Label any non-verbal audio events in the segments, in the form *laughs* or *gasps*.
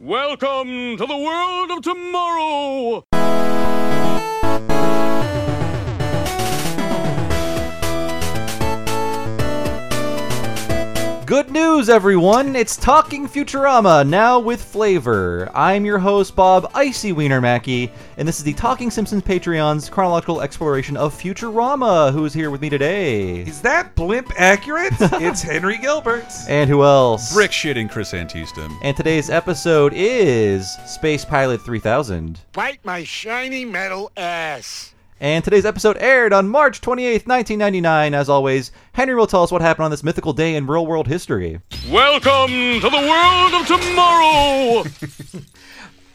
Welcome to the world of tomorrow! Good news, everyone! It's Talking Futurama, now with flavor. I'm your host, Bob Icy Wiener Mackey, and this is the Talking Simpsons Patreon's chronological exploration of Futurama, who is here with me today. Is that blimp accurate? *laughs* it's Henry Gilbert. And who else? Brick shitting Chris Antista. And today's episode is Space Pilot 3000. Bite my shiny metal ass. And today's episode aired on March 28th, 1999. As always, Henry will tell us what happened on this mythical day in real world history. Welcome to the world of tomorrow! *laughs*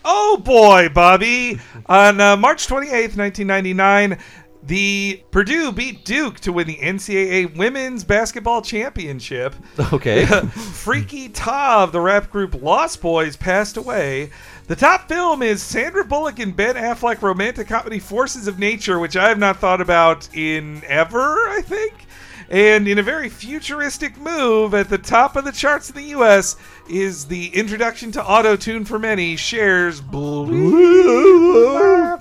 Oh boy, Bobby. On uh, March 28th, 1999, the Purdue beat Duke to win the NCAA Women's Basketball Championship. Okay. *laughs* Freaky Tah of the rap group Lost Boyz passed away. The top film is Sandra Bullock and Ben Affleck romantic comedy Forces of Nature, which I have not thought about in ever, I think. And in a very futuristic move, at the top of the charts in the US is the introduction to auto tune for many Cher's Life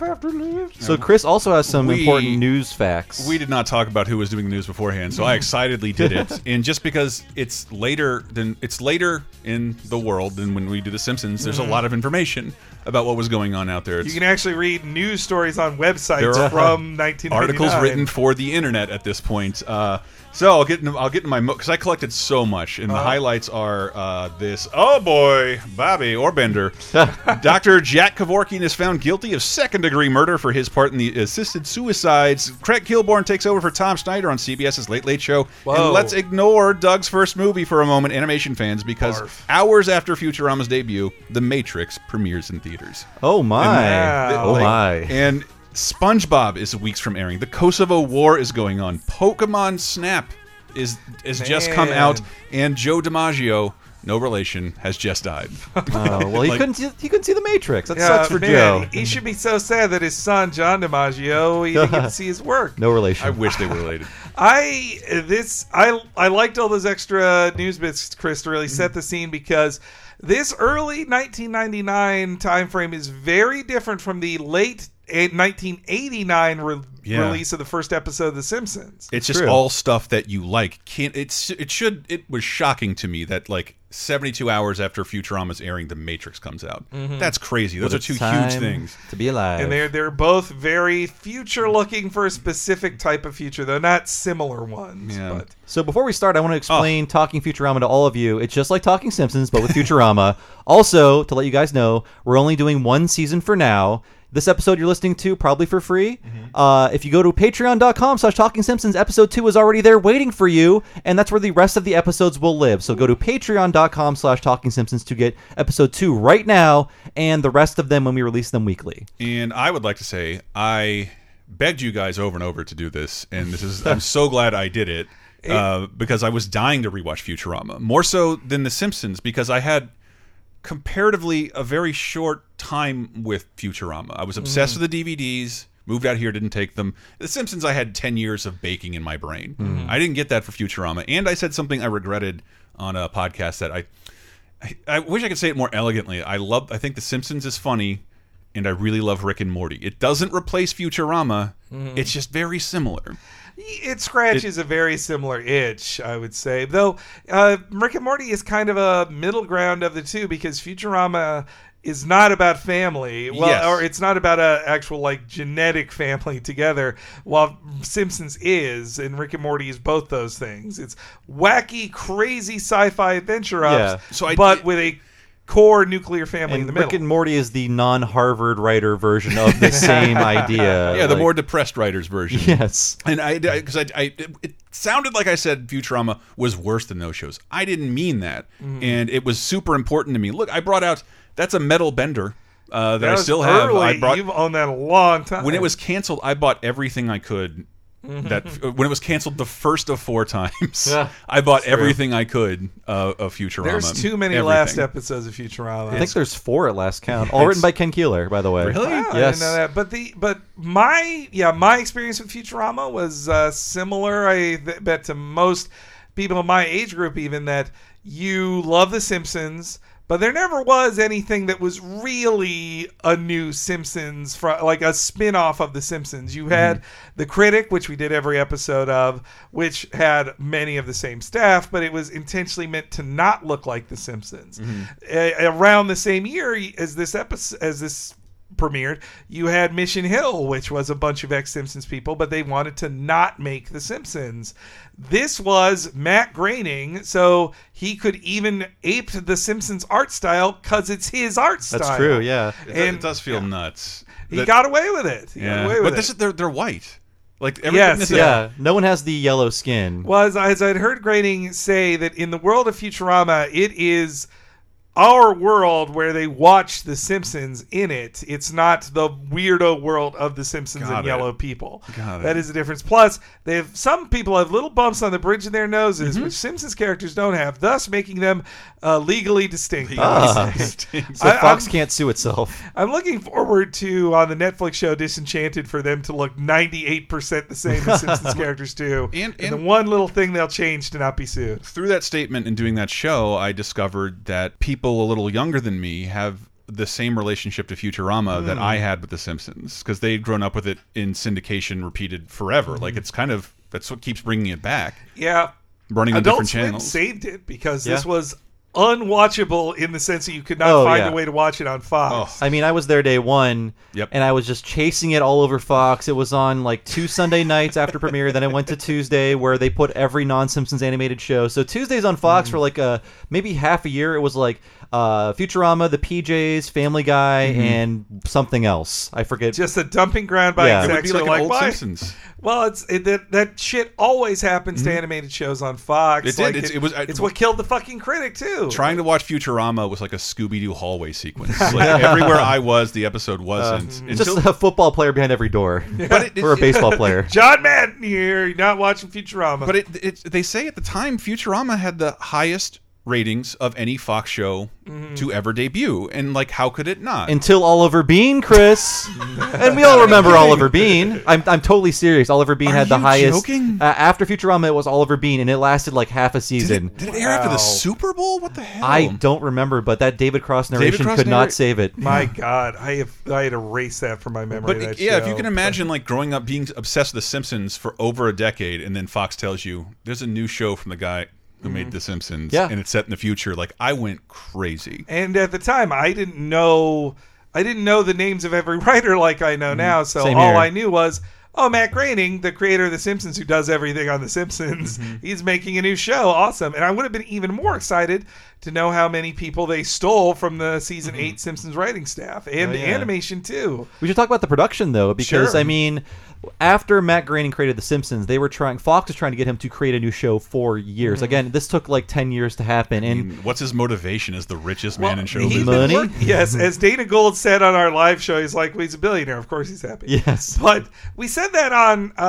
After Love. so, Chris also has some We- important news facts. We did not talk about who was doing the news beforehand, so I excitedly did it. *laughs* and just because it's later than it's later in the world than when we do The Simpsons, there's a lot of information about what was going on out there. You can actually read news stories on websites There are from 1999. articles written for the internet at this point. Uh, so I'll get into, I'll get into my because I collected so much, and the highlights are uh, this. Oh boy, Bobby or Bender, *laughs* Doctor Jack Kevorkian is found guilty of second degree murder for his part in the assisted suicides. Craig Kilborn takes over for Tom Snyder on CBS's Late Late Show. Whoa. And let's ignore Doug's first movie for a moment, animation fans, because Barf. hours after Futurama's debut, The Matrix premieres in theaters. oh, my. Wow. Oh, Like, my. And SpongeBob is weeks from airing. The Kosovo War is going on. Pokemon Snap is is just come out, and Joe DiMaggio, no relation, has just died. *laughs* Oh, well, he Like- couldn't. See, he couldn't see the Matrix. That Yeah, sucks for man, Joe. He should be so sad that his son John DiMaggio he didn't get to see his *laughs* work. No relation. I wish they were related. *laughs* I this I I liked all those extra news bits, Chris, to really Mm-hmm. set the scene because this early 1999 time frame is very different from the late 1989 re- Yeah. release of the first episode of The Simpsons. It's just True. all stuff that you like. Can't it's it should it was shocking to me that like 72 hours after Futurama's airing, The Matrix comes out. Mm-hmm. That's crazy. Those What are two huge things. To be alive. and they're they're both very future looking for a specific type of future, though not similar ones. Yeah. But So before we start, I want to Oh. explain Talking Futurama to all of you. It's just like Talking Simpsons, but with Futurama. *laughs* also, to let you guys know, we're only doing one season for now. This episode you're listening to probably for free. Mm-hmm. Uh, if you go to patreon.com slash talking simpsons, episode two is already there waiting for you, and that's where the rest of the episodes will live. So go to patreon.com slash talking simpsons to get episode two right now, and the rest of them when we release them weekly. And I would like to say I begged you guys over and over to do this, and this is I'm *laughs* so glad I did it uh, because I was dying to rewatch Futurama more so than The Simpsons because I had comparatively a very short time with Futurama. I was mm. obsessed with the DVDs. Moved out here, didn't take them. The Simpsons, I had ten years of baking in my brain. Mm. I didn't get that for Futurama, and I said something I regretted on a podcast that I I, I wish I could say it more elegantly. I love. I think The Simpsons is funny, and I really love Rick and Morty. It doesn't replace Futurama. Mm. It's just very similar. It scratches a very similar itch, I would say. Though uh, Rick and Morty is kind of a middle ground of the two because Futurama is not about family. Well, Yes. or it's not about a actual like genetic *laughs* family together. While Simpsons is, and Rick and Morty is both those things. It's wacky, crazy sci-fi adventure ups, Yeah. So I- but with a core nuclear family in And the Rick and Morty is the non-Harvard writer version of the same *laughs* idea. Yeah, the Like- more depressed writers version. yes. And I, because I, I, it, it sounded like I said Futurama was worse than those shows. I didn't mean that, Mm-hmm. and it was super important to me. Look, I brought out that's a metal bender uh, that, that I was still have. early. I brought You've owned that a long time. when it was canceled. I bought everything I could. Mm-hmm. That when it was canceled the first of four times, Yeah, I bought everything I could uh, of Futurama. There's too many Everything. last episodes of Futurama. I think there's four at last count. All written by Ken Keeler, by the way. Really? Wow, I Yes. didn't know that. But the but my yeah my experience with Futurama was uh, similar. I bet to most people in my age group even that you love The Simpsons, but there never was anything that was really a new Simpsons, fro- like a spin off of The Simpsons. You mm-hmm. had The Critic, which we did every episode of, which had many of the same staff, but it was intentionally meant to not look like The Simpsons. Mm-hmm. A- around the same year as this episode, as this premiered, you had Mission Hill, which was a bunch of ex Simpsons people, but they wanted to not make The Simpsons. This was Matt Groening, so he could even ape the Simpsons art style because it's his art style. That's true. Yeah. It, And- it does feel nuts. He That- got away with it. He got yeah, away with but this is, they're they're white. Like everything Yes, is Yeah. No one has the yellow skin. was as I'd heard Groening say that in the world of Futurama, it is our world where they watch The Simpsons in it. It's not the weirdo world of The Simpsons Got and it. Yellow People. Got it. That is the difference. Plus, they have some people have little bumps on the bridge of their noses, Mm-hmm. which Simpsons characters don't have, thus making them uh, legally distinct. Ah. I- *laughs* So I'm- Fox can't sue itself. I'm looking forward to on the Netflix show Disenchanted for them to look 98% the same as Simpsons *laughs* characters do. And- and the and- one little thing they'll change to not be sued. through that statement and doing that show, I discovered that people a little younger than me have the same relationship to Futurama that Hmm. I had with The Simpsons because they'd grown up with it in syndication, repeated forever. Hmm. Like it's kind of that's what keeps bringing it back, Yeah. running on Adult different Swim channels. saved it because Yeah. this was unwatchable in the sense that you could not Oh, find yeah. a way to watch it on Fox. Oh. I mean, I was there day one, Yep. and I was just chasing it all over Fox. It was on like two Sunday nights after premiere. Then I went to Tuesday, where they put every non-Simpsons animated show. So Tuesdays on Fox mm. for like a maybe half a year. It was like uh, Futurama, The PJs, Family Guy, and something else. I forget. Just a dumping ground by Yeah. It would execs be who like old why- Simpsons. Well, it's it, that that shit always happens to animated shows on Fox. It did. Like, It's- it was- it's what killed the fucking critic too. Trying to watch Futurama was like a Scooby Doo hallway sequence. *laughs* Like everywhere I was, the episode wasn't. Uh, just a football player behind every door, *laughs* but it, or a baseball player. *laughs* John Madden here. You're not watching Futurama. But it, it, they say at the time Futurama had the highest ratings of any Fox show Mm-hmm. to ever debut, and like, how could it not? Until Oliver Beene, Chris, *laughs* and we all remember *laughs* Oliver Beene. I'm, I'm totally serious. Oliver Beene Are had the highest. joking? Uh, after Futurama, it was Oliver Beene, and it lasted like half a did season. it, did it air after the Super Bowl? What the hell? I don't remember, but that David Cross narration Cross could not save it. *laughs* My God, I have I had erased that from my memory. But that yeah, if you can imagine like growing up being obsessed with The Simpsons for over a decade, and then Fox tells you there's a new show from the guy who made The Simpsons, Yeah. and it's set in the future, like I went crazy. And at the time, I didn't know I didn't know the names of every *laughs* writer like I know now. So Same all here. I knew was, oh, Matt Groening, the creator of The Simpsons, who does everything on The Simpsons, Mm-hmm. he's making a new show. Awesome! And I would have been even more excited to know how many people they stole from the season eight Simpsons writing staff and Oh, yeah. animation too. We should talk about the production though, because Sure. I mean, after Matt Groening created The Simpsons, they were trying. Fox was trying to get him to create a new show for years. Mm-hmm. Again, this took like ten years to happen, and And what's his motivation as the richest Well, man in show business? Money? work- *laughs* yes, as *laughs* Dana Gould said on our live show, he's like, well, he's a billionaire. Of course, he's happy. yes, But we said that on uh,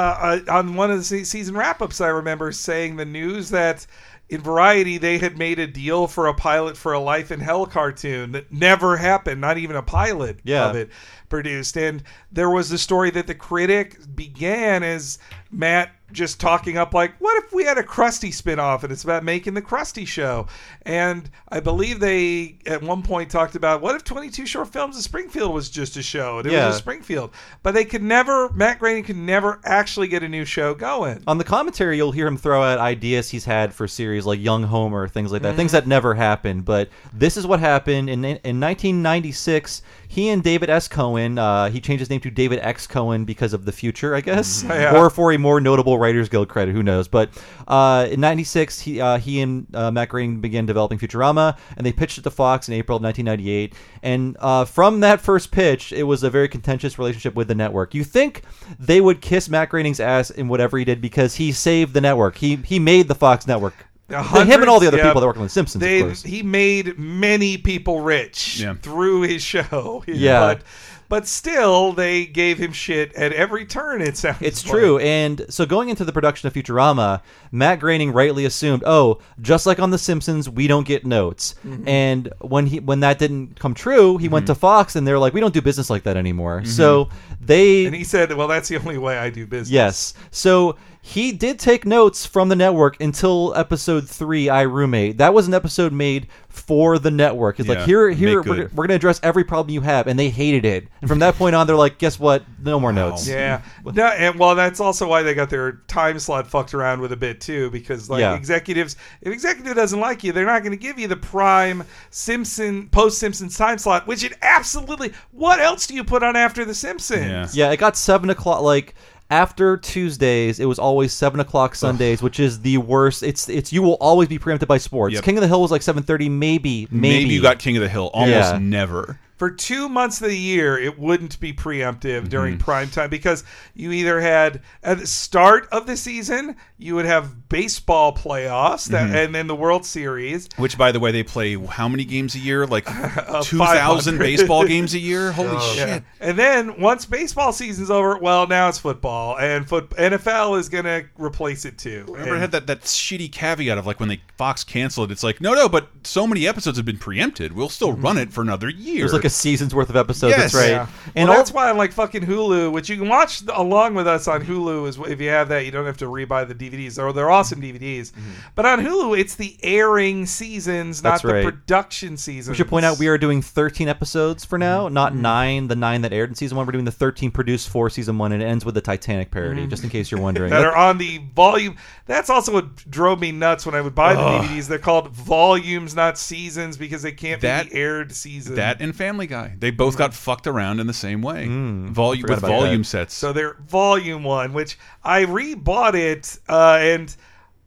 uh, on one of the season wrap ups. I remember saying the news that in Variety they had made a deal for a pilot for a Life in Hell cartoon that never happened. Not even a pilot Yeah. of it produced. And there was the story that the critic began as Matt just talking up like, what if we had a Krusty spinoff and it's about making the Krusty show? And I believe they at one point talked about what if 22 short films of Springfield was just a show and it Yeah. was a Springfield. But they could never Matt Groening could never actually get a new show going. on the commentary, you'll hear him throw out ideas he's had for series like Young Homer, things like that, Mm-hmm. things that never happened. But this is what happened in in 1996. He and David S. Cohen, uh, he changed his name to David X. Cohen because of the future, I guess. *laughs* Yeah. or for a more notable Writers Guild credit, who knows? But uh, in '96, he uh, he and uh, Matt Groening began developing Futurama, and they pitched it to Fox in April of 1998. And uh, from that first pitch, it was a very contentious relationship with the network. You think they would kiss Matt Groening's ass in whatever he did because he saved the network. He he made the Fox network. Him and all the other yeah. people that work on The Simpsons, They, of course. he made many people rich Yeah. through his show. *laughs* Yeah. But, but still, they gave him shit at every turn, it sounds It's like. true. And so going into the production of Futurama, Matt Groening rightly assumed, oh, just like on The Simpsons, we don't get notes. Mm-hmm. And when he when that didn't come true, he went to Fox and they're like, we don't do business like that anymore. So they And he said, well, that's the only way I do business. Yes. So he did take notes from the network until episode three, I Roommate. That was an episode made for the network. It's like Yeah, here, make here we're, good. we're going to address every problem you have, and they hated it. And from that point on, they're like, guess what? No more notes. Yeah, *laughs* no, and well, that's also why they got their time slot fucked around with a bit too, because like Yeah. executives, if executive doesn't like you, they're not going to give you the prime Simpson post Simpsons time slot, which it absolutely. What else do you put on after the Simpsons? Yeah. Yeah, it got seven o'clock. Like after Tuesdays, it was always seven o'clock Sundays, which is the worst. It's it's you will always be preempted by sports. Yep. King of the Hill was like seven thirty, maybe, maybe. Maybe you got King of the Hill. Almost Yeah. never. For two months of the year, it wouldn't be preemptive during Mm-hmm. prime time because you either had at the start of the season you would have baseball playoffs that, Mm-hmm. and then the World Series. Which, by the way, they play how many games a year? Like *laughs* two 500. thousand baseball games a year. *laughs* Holy shit! Yeah. And then once baseball season's over, well, now it's football, and foot NFL is going to replace it too. Remember, it And- had that, that shitty caveat of like when they Fox canceled, it? it's like no, no, but so many episodes have been preempted. We'll still run it for another year. It was like a season's worth of episodes. Yes. That's right. Yeah. And well, all, that's why I'm like fucking Hulu, which you can watch along with us on Hulu. Is if you have that, you don't have to rebuy the DVDs, or they're awesome DVDs. But on Hulu, it's the airing seasons, not Mm-hmm. That's the right. production seasons. we should point out we are doing 13 episodes for now, Mm-hmm. not nine, the nine that aired in season one. We're doing the 13 produced for season one, and it ends with the Titanic parody, just in case you're wondering. Mm-hmm. *laughs* that are on the volume. That's also what drove me nuts when I would buy the DVDs. They're called volumes, not seasons, because they can't That- be the aired season. that and Family Guy. They both got fucked around in the same way. volume forgot with volume that. sets. So they're volume one, which I rebought it, uh, and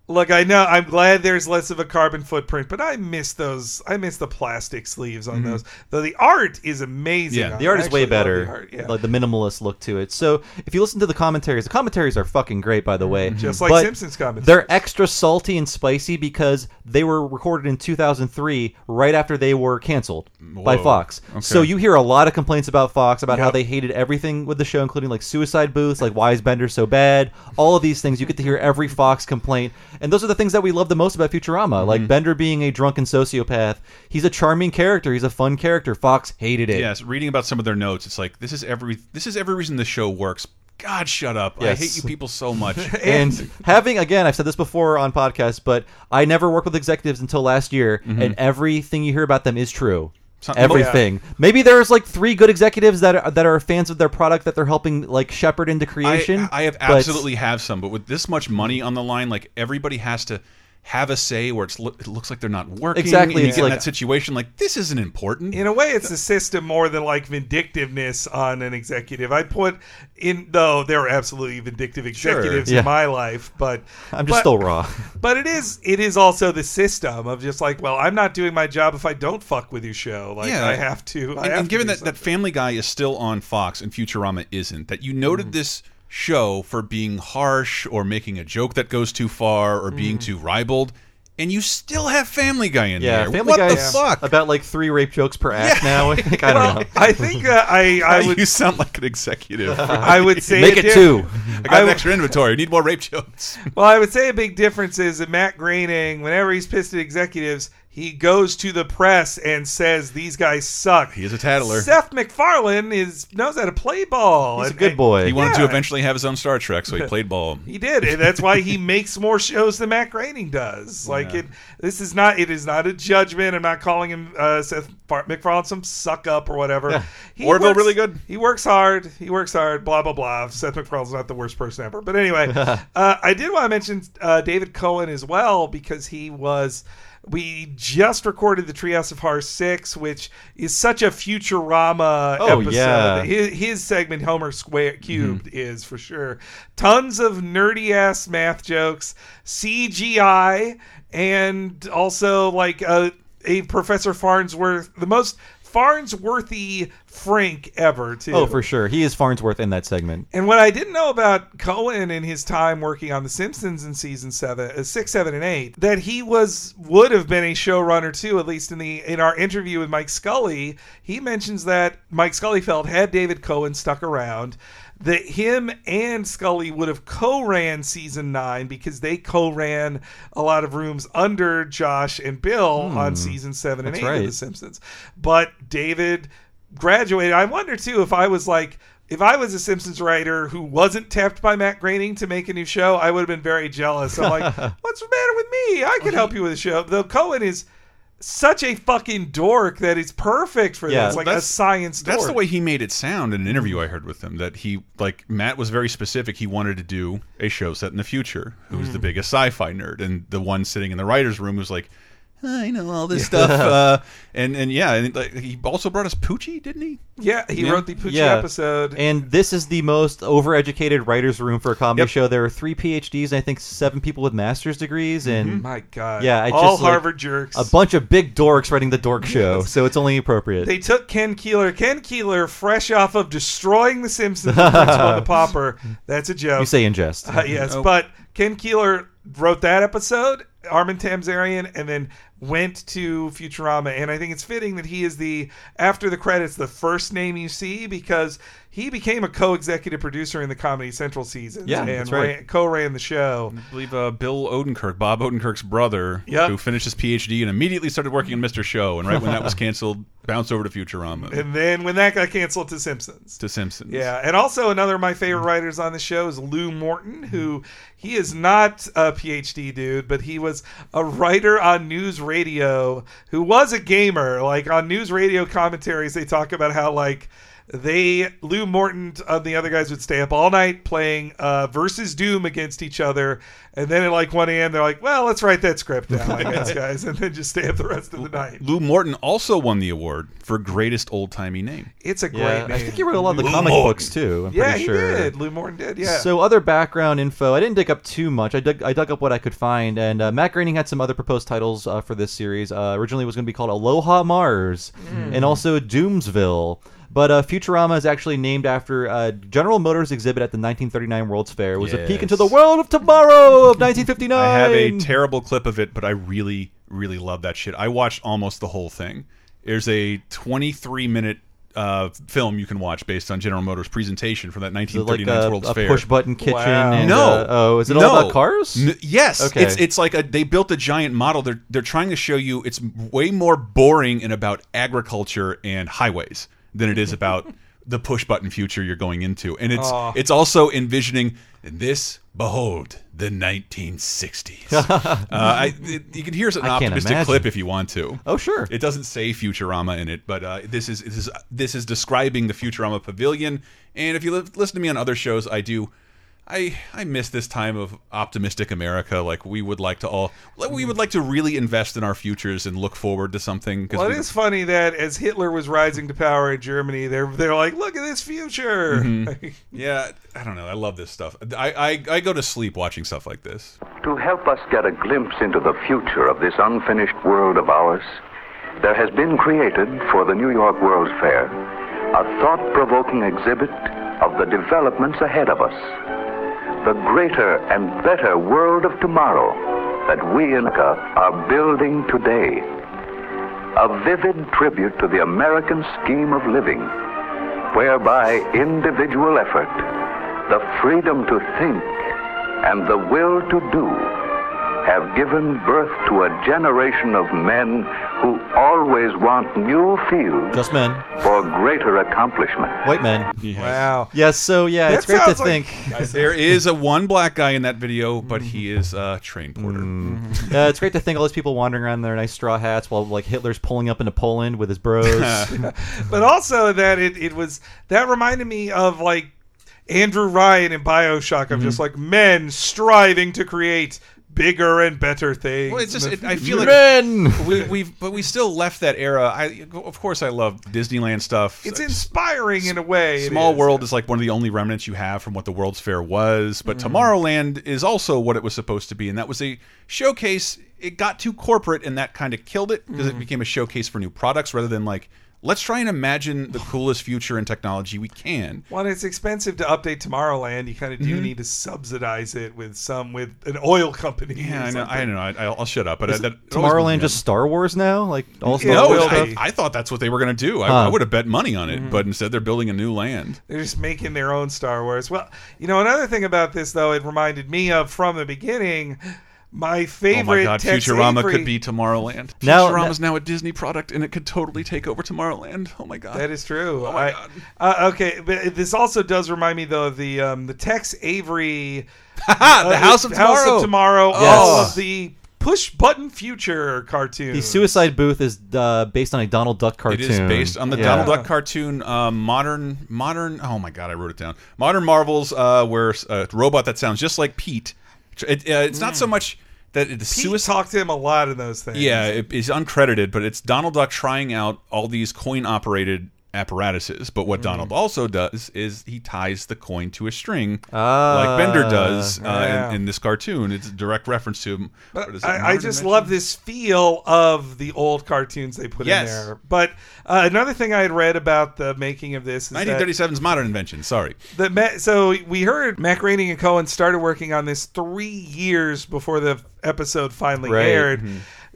look, I know I'm glad there's less of a carbon footprint, but I miss those. I miss the plastic sleeves on mm-hmm. those. Though the art is amazing. Yeah. The art is way better, the art, yeah. like the minimalist look to it. So if you listen to the commentaries, the commentaries are fucking great, by the way. Mm-hmm. Just like But Simpsons commentaries. They're extra salty and spicy because they were recorded in 2003, right after they were canceled by Fox. Okay. So you hear a lot of complaints about Fox about how they hated everything with the show, including like suicide booths, like why is Bender so bad? All of these things you get to hear every Fox complaint, and those are the things that we love the most about Futurama. Mm-hmm. Like Bender being a drunken sociopath, he's a charming character, he's a fun character. Fox hated it. yes, reading about some of their notes, it's like this is every this is every reason the show works. God, shut up! I hate you people so much. *laughs* and having again i've said this before on podcasts but i never worked with executives until last year and everything you hear about them is true Some- everything. maybe there's like three good executives that are, that are fans of their product that they're helping like shepherd into creation I, I have but- absolutely have some, but with this much money on the line, like everybody has to have a say where it's lo- it looks like they're not working. Exactly, you it's get in that situation like this isn't important. in a way, it's a system more than like vindictiveness on an executive. I put in though there are absolutely vindictive executives Yeah. in my life, but i'm just but- still raw *laughs* But it is it is also the system of just like, well, I'm not doing my job if I don't fuck with your show. Like Yeah. I have to. I and, have and to given do that, that. Family Guy is still on Fox and Futurama isn't, that you Mm-hmm. noted this show for being harsh or making a joke that goes too far or being mm. too ribald, and you still have Family Guy in yeah there. family what guy the fuck? about like three rape jokes per act now *laughs* like, i don't well, know I think that I *laughs* I would you sound like an executive. *laughs* I would say make a it diff- two I got I an extra inventory. Need more rape jokes. Well, I would say a big difference is that Matt Groening, whenever he's pissed at executives, he goes to the press and says these guys suck. He is a tattler. Seth MacFarlane is knows how to play ball. he's a good boy He wanted to eventually have his own Star Trek, so he *laughs* played ball. He did, and that's why he makes more shows than Matt Groening does. *laughs* Like Yeah. it, this is not. It is not a judgment. I'm not calling him uh, Seth Far- MacFarlane some suck up or whatever. He Orville works- really good. He works hard. He works hard. Blah blah blah. Seth MacFarlane's not the worst person ever. But anyway, *laughs* uh, I did want to mention uh, David Cohen as well because he was. We just recorded the Treehouse of Horror six, which is such a Futurama Oh, episode. yeah. His, his segment Homer Square mm-hmm. Cubed is for sure. Tons of nerdy ass math jokes, CGI, and also like a, a Professor Farnsworth, the most Farnsworthy Frink ever too. oh for sure he is farnsworth in that segment And what I didn't know about Cohen in his time working on The Simpsons in season seven, uh, six, seven, and eight, that he was would have been a showrunner too. At least in the in our interview with Mike Scully, he mentions that Mike Scully felt had David Cohen stuck around, that him and Scully would have co-ran season nine because they co-ran a lot of rooms under Josh and Bill on hmm. season seven and That's eight of. The Simpsons. But David graduated. I wonder too if I was like if I was a Simpsons writer who wasn't tapped by Matt Groening to make a new show, I would have been very jealous. I'm like, *laughs* what's the matter with me? I can help you with a show. Though Cohen is such a fucking dork that it's perfect for Yeah, this, like a that's- science dork. That's the way he made it sound in an interview I heard with him. That he like Matt was very specific. He wanted to do a show set in the future. Who's Mm. the biggest sci-fi nerd? And the one sitting in the writers' room was like, I know all this stuff. *laughs* Uh, and and yeah, and like, he also brought us Poochie, didn't he? Yeah, he Yeah. wrote the Poochie Yeah. episode. And this is the most overeducated writers' room for a comedy Yep. show. There are three PhDs, and I think seven people with master's degrees, and My God. Yeah, I all just, like, Harvard jerks. a bunch of big dorks writing the dork *laughs* show. So it's only appropriate. They took Ken Keeler. Ken Keeler, fresh off of destroying The Simpsons with Principal and the *laughs* Pauper. That's a joke. you say in jest. Uh, yes, Oh. but Ken Keeler wrote that episode, Armin Tamzarian, and then went to Futurama. And I think it's fitting that he is the, after the credits, the first name you see because he became a co executive producer in the Comedy Central seasons Yeah, and right. ran, co ran the show. I believe uh, Bill Odenkirk, Bob Odenkirk's brother, Yep. who finished his PhD and immediately started working on Mr. Show. And right when that was *laughs* canceled, bounced over to Futurama And then when that got canceled to Simpsons. to Simpsons. Yeah, and also another of my favorite writers on the show is Lou Morton, who he is not a PhD dude, but he was a writer on news radio who was a gamer. Like on NewsRadio commentaries, they talk about how like they Lou Morton and the other guys would stay up all night playing uh, versus Doom against each other, and then at like one a.m. they're like, "Well, let's write that script down, I guess, *laughs* guys," and then just stay up the rest of the night. Lou Morton also won the award for greatest old timey name. It's a great Yeah, name. I think he wrote a lot of the Lou comic Morton. books too. I'm yeah, pretty he sure. did. Lou Morton did. Yeah. So other background info, I didn't dig up too much. I dug, I dug up what I could find, and uh, Matt Groening had some other proposed titles uh, for this series. Uh, originally, it was going to be called Aloha Mars, Hmm. and also Doomsville. But uh, Futurama is actually named after uh, General Motors exhibit at the 1939 World's Fair. It was a peek Yes. into the world of tomorrow of 1959. *laughs* I have a terrible clip of it, but I really, really love that shit. I watched almost the whole thing. There's a 23 minute uh, film you can watch based on General Motors' presentation from that Is it like 1939 a, World's Fair. push button kitchen. Wow. And, no. uh, oh, is it all No. about cars? N- yes. Okay. It's it's like a they built a giant model. They're they're trying to show you it's way more boring and about agriculture and highways than it is about *laughs* the push button future you're going into. And it's Aw. it's also envisioning this behold the 1960s. *laughs* uh, I, it, you can hear an can't optimistic imagine. clip if you want to. Oh, sure. It doesn't say Futurama in it, but uh, this is this is this is describing the Futurama Pavilion. And if you li listen to me on other shows, I do. I I miss this time of optimistic America. Like we would like to all, like, we would like to really invest in our futures and look forward to something. 'cause Well, it we- is funny that as Hitler was rising to power in Germany, they're they're like, look at this future. Mm-hmm. *laughs* yeah, I don't know. I love this stuff. I, I I go to sleep watching stuff like this. To help us get a glimpse into the future of this unfinished world of ours, there has been created for the New York World's Fair a thought provoking exhibit of the developments ahead of us. The greater and better world of tomorrow that we in America are building today. A vivid tribute to the American scheme of living, whereby individual effort, the freedom to think, and the will to do have given birth to a generation of men who always want new fields Just men, for greater accomplishment. white men. Wow. Yes. So yeah, That it's great to like- think. there is a one black guy in that video, but he is a train porter. Uh, it's great to think all these people wandering around in their nice straw hats while like Hitler's pulling up into Poland with his bros. *laughs* *laughs* But also that it, it was that reminded me of like Andrew Ryan in Bioshock of just like men striving to create bigger and better things. Well, it's just it, I feel future. like Men. we, we've but we still left that era. I of course I love Disneyland stuff. it's inspiring in a way. Small is. World is like one of the only remnants you have from what the World's Fair was, but Mm-hmm. Tomorrowland is also what it was supposed to be, and that was a showcase. It got too corporate, and that kind of killed it because Mm-hmm. it became a showcase for new products rather than like let's try and imagine the coolest future in technology we can. When it's expensive to update Tomorrowland, you kind of do Mm-hmm. need to subsidize it with some with an oil company. Yeah, I know. I something. know. I, I'll, I'll shut up. But I, that Tomorrowland me just. Star Wars now, like all Star Yeah, no. Wars will stuff. be. I, I thought that's what they were going to do. I, Huh. I would have bet money on it, Mm-hmm. but instead they're building a new land. They're just making their own Star Wars. Well, you know, another thing about this, though, it reminded me of from the beginning. My favorite. Oh favorite. my god, Tex Futurama Avery- could be Tomorrowland. Now- Futurama is now a Disney product, and it could totally take over Tomorrowland. Oh my god, That is true. Oh my I- God. Uh, okay, but this also does remind me though of the um, the Tex Avery Ah, *laughs* the House of Tomorrow. House of Tomorrow, Yes. all of the push button future cartoon. The Suicide Booth is uh, based on a Donald Duck cartoon. It is based on the Yeah. Donald Duck cartoon, um, modern, modern. Oh my god, I wrote it down. Modern Marvels, uh, where a robot that sounds just like Pete. It, uh, it's not so much that it's Pete suicide. talked to him a lot in those things. Yeah, it is uncredited, but it's Donald Duck trying out all these coin operated apparatuses. But Mm. what Donald also does is he ties the coin to a string, Ah. like Bender does uh, Yeah. in, in this cartoon. It's a direct reference to. is it, I, I just Dimension? love this feel of the old cartoons they put Yes. in there. But uh, another thing I had read about the making of this is 1937's Modern Invention. Sorry. The so we heard Matt Groening and Cohen started working on this three years before the episode finally Right. aired.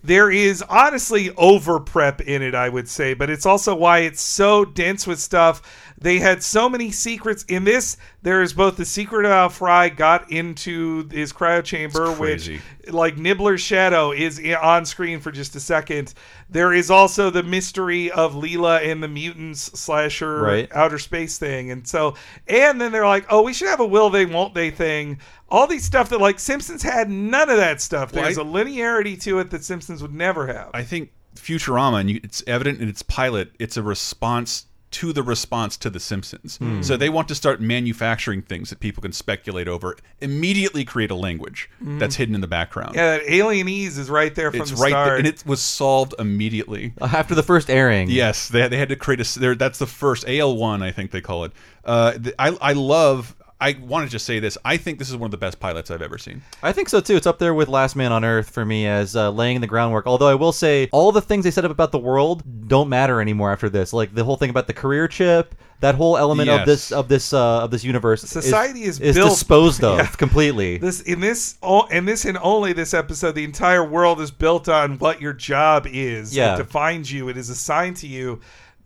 There is honestly over prep in it, I would say, but it's also why it's so dense with stuff. They had so many secrets in this. There is both the secret of how Fry got into his cryo chamber, which like Nibbler's shadow is on screen for just a second. There is also the mystery of Leela and the mutants slasher Right. outer space thing. And so, and then they're like, oh, we should have a will they, won't they thing. All these stuff that like Simpsons had none of that stuff. Well, There's I- a linearity to it that Simpsons would never have. I think Futurama, and you, it's evident in its pilot, it's a response to the response to The Simpsons. Hmm. So they want to start manufacturing things that people can speculate over, immediately create a language that's hidden in the background. Yeah, that Alienese is right there from it's the right there, and it was solved immediately. After the first airing. Yes, they, they had to create a, that's the first AL one, I think they call it. Uh, the, I I love. I want to just say this. I think this is one of the best pilots I've ever seen. I think so too. It's up there with Last Man on Earth for me as uh, laying the groundwork. Although I will say, all the things they set up about the world don't matter anymore after this. Like the whole thing about the career chip, that whole element of this of this uh, of this universe. Society is is built- disposed of *laughs* Yeah. completely. this in this o- in this and only this episode, the entire world is built on what your job is. Yeah. It defines you. It is assigned to you.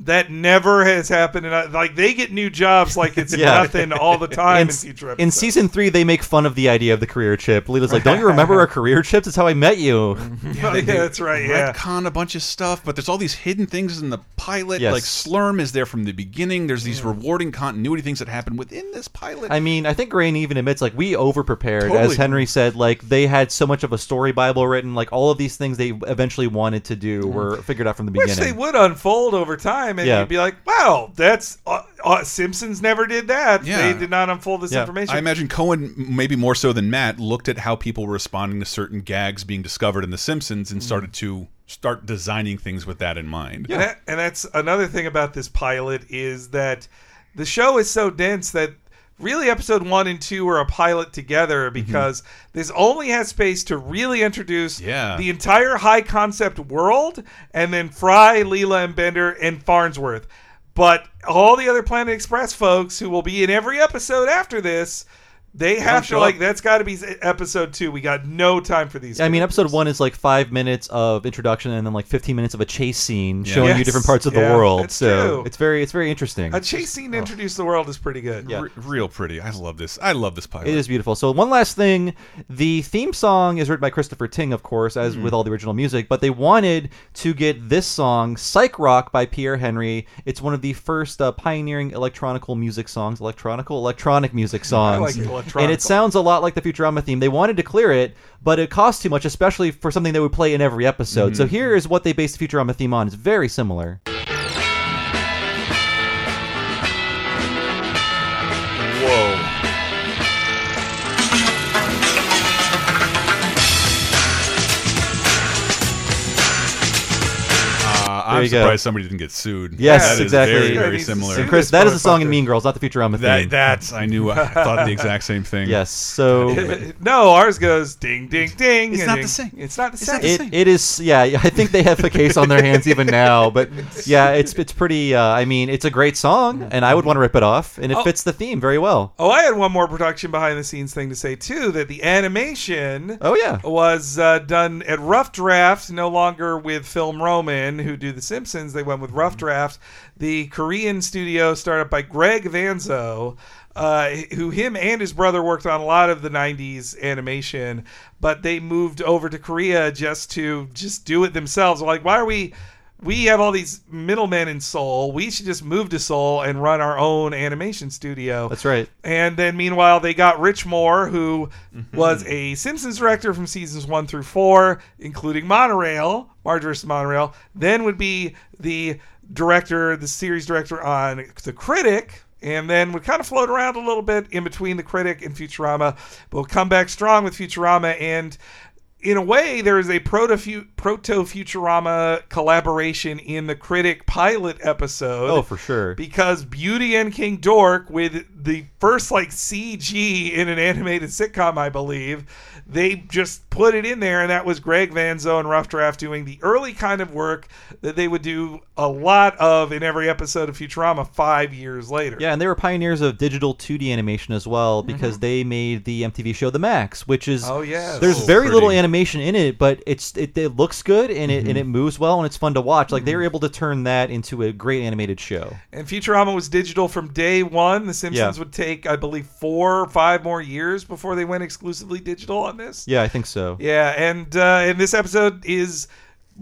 That never has happened, and I- like they get new jobs like it's *laughs* Yeah. nothing all the time in, in, future in season three, they make fun of the idea of the career chip. Leela's like, "Don't you remember our career chips? It's how I met you." *laughs* *laughs* yeah, that's right. Yeah, retcon a bunch of stuff, but there's all these hidden things in the pilot. Yes. Like Slurm is there from the beginning. There's these mm. rewarding continuity things that happen within this pilot. I mean, I think Groening even admits like we over prepared, as Henry said. Like they had so much of a story bible written. Like all of these things they eventually wanted to do mm. were figured out from the which beginning. they would unfold over time, and Yeah. you'd be like, "Wow, that's uh, uh, Simpsons never did that. Yeah. They did not unfold this Yeah. information." I imagine Cohen, maybe more so than Matt, looked at how people were responding to certain gags being discovered in The Simpsons and started to start designing things with that in mind. And, that, and that's another thing about this pilot is that the show is so dense that really episode one and two are a pilot together mm-hmm. because this only has space to really introduce Yeah. the entire high concept world and then Fry, Leela, and Bender and Farnsworth. But all the other Planet Express folks who will be in every episode after this, they have to show like that's got to be episode two. We got no time for these. I mean, episode one is like five minutes of introduction and then like fifteen minutes of a chase scene showing you different parts of Yeah, the world. that's so true. it's very it's very interesting. a chase scene to introduce the world is pretty good. Yeah. R- real pretty. I love this. I love this pilot. It is beautiful. So one last thing, the theme song is written by Christopher Tyng, of course, as with all the original music. But they wanted to get this song, "Psych Rock" by Pierre Henry. It's one of the first uh, pioneering electronical music songs, electronical electronic music songs, like and it sounds a lot like the Futurama theme. They wanted to clear it, but it cost too much, especially for something that would play in every episode. So mm-hmm. here is what they based the Futurama theme on. It's very similar. I'm you go. surprised somebody didn't get sued. Yes, That is exactly. Very, very similar. And Chris, that is a song in. Mean Girls, not the Futurama theme. That, that's I knew. I thought the exact same thing. yes. So *laughs* no, ours goes ding, ding, ding. It's not ding. the same. It's not the same. it, it is yeah i think they have a case on their hands even now but *laughs* yeah it's it's pretty uh, i mean it's a great song and i would want to rip it off and it Oh. fits the theme very well oh, I had one more production behind the scenes thing to say too. That the animation oh yeah was uh, done at Rough Draft, no longer with Film Roman, who do The Simpsons, they went with Rough Draft, the Korean studio started by Gregg Vanzo. Uh, who him and his brother worked on a lot of the 90s animation but they moved over to korea just to just do it themselves like why are we we have all these middlemen in Seoul. We should just move to Seoul and run our own animation studio. That's right. And then meanwhile, they got Rich Moore, who Mm-hmm. was a Simpsons director from seasons one through four, including Monorail, Marge vs. Monorail. Then would be the director, the series director on The Critic. And then would kind of float around a little bit in between The Critic and Futurama. But we'll come back strong with Futurama and in a way, there is a proto proto Futurama collaboration in the Critic pilot episode. Oh, for sure. Because Beauty and King Dork, with the first like CG in an animated sitcom, I believe, they just put it in there, and that was Gregg Vanzo and Rough Draft doing the early kind of work that they would do a lot of in every episode of Futurama five years later. Yeah, and they were pioneers of digital 2D animation as well because they made the MTV show The Maxx, which is Mm-hmm. Oh, yes. there's Oh, very little animation in it, but it's it, it looks good and it Mm-hmm. and it moves well and it's fun to watch. Like they were able to turn that into a great animated show. And Futurama was digital from day one. The Simpsons Yeah. would take, I believe, four or five more years before they went exclusively digital on this. Yeah, I think so. Yeah, and uh, and this episode is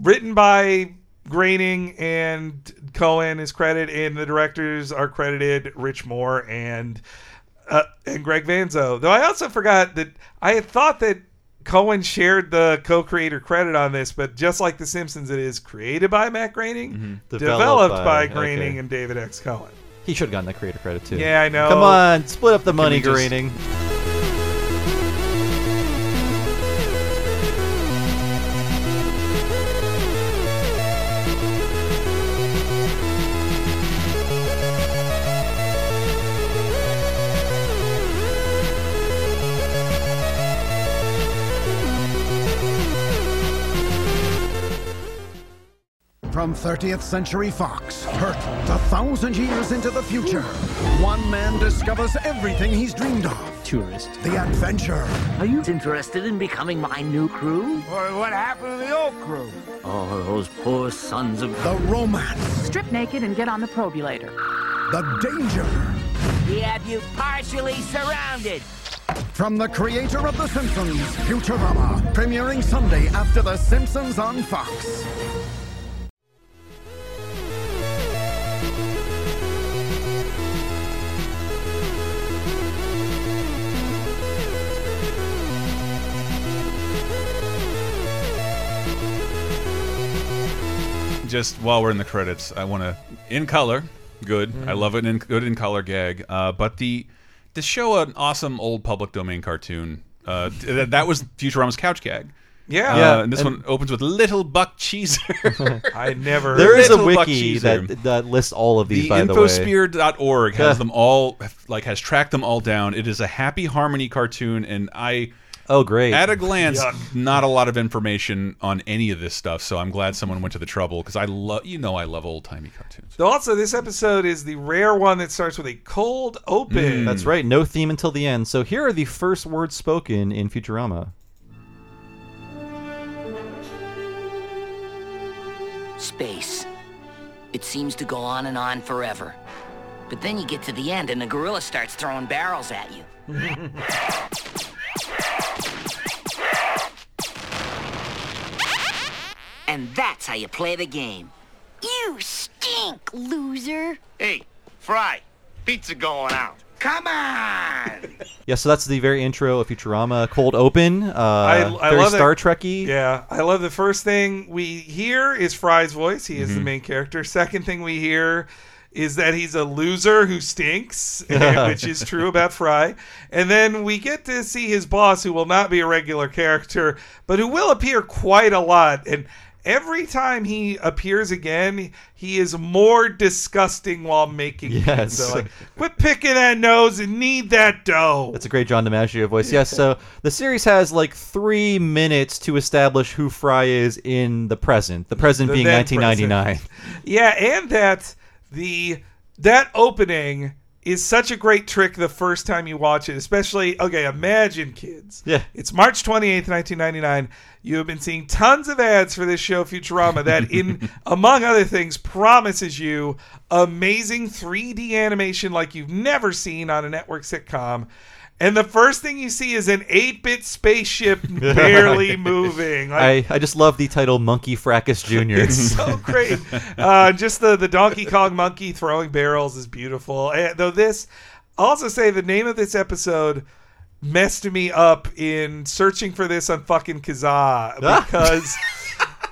written by Groening and Cohen is credited, and the directors are credited Rich Moore and uh, and Gregg Vanzo. Though I also forgot that I had thought that Cohen shared the co-creator credit on this, but just like The Simpsons, it is created by Matt Groening, Developed developed, by- by, Groening okay. and David X. Cohen. He should have gotten the creator credit too. Yeah, I know. Come on, split up the money, just-. From 30th Century Fox, hurtled a thousand years into the future, one man discovers everything he's dreamed of. Tourist. The adventure, Are you interested in becoming my new crew? Or What happened to the old crew? Oh, those poor sons of. the romance, Strip naked and get on the probulator. the danger. We have you partially surrounded. From the creator of The Simpsons, Futurama, premiering Sunday after The Simpsons on Fox. Just while we're in the credits, I want to in color, good. Mm-hmm. I love it in good in color gag. Uh, but the to show an awesome old public domain cartoon. Uh, that, that was Futurama's couch gag. Yeah, Uh, Yeah, and this and- one opens with Little Buck Cheeser. *laughs* I never. There is a Little wiki that that lists all of these. the by the way, infosphere.org has *laughs* them all like has tracked them all down. It is a happy harmony cartoon and I oh great. at a glance not a lot of information on any of this stuff, so I'm glad someone went to the trouble because I love you know I love old-timey cartoons. So also, this episode is the rare one that starts with a cold open. Mm. That's right. No theme until the end. So here are the first words spoken in Futurama. Space. It seems to go on and on forever. But then you get to the end and the gorilla starts throwing barrels at you. *laughs* and that's how you play the game. You stink, loser. Hey, Fry, pizza going out. Come on! *laughs* Yeah, so that's the very intro of Futurama. Cold open. Uh, I very love that- Star Trekky. Yeah, I love the first thing we hear is Fry's voice. He is Mm-hmm. the main character. Second thing we hear is that he's a loser who stinks, *laughs* eh, which is true about Fry. And then we get to see his boss, who will not be a regular character, but who will appear quite a lot. And every time he appears again, he is more disgusting while making Yes. So like, quit picking that nose and knead that dough. That's a great John DiMaggio voice. Yes, so the series has like three minutes to establish who Fry is in the present. The present The being then 1999. Yeah, and that the that opening is such a great trick the first time you watch it, especially okay, imagine kids. Yeah. It's March 28th, 1999. You have been seeing tons of ads for this show Futurama that in *laughs* among other things promises you amazing 3D animation like you've never seen on a network sitcom. And the first thing you see is an 8-bit spaceship *laughs* barely moving. Like, I, I just love the title Monkey Fracas *laughs* Jr. it's so great. Uh, just the the Donkey Kong monkey throwing barrels is beautiful. And, though this, I'll also say the name of this episode messed me up in searching for this on fucking Kazaa *laughs* because.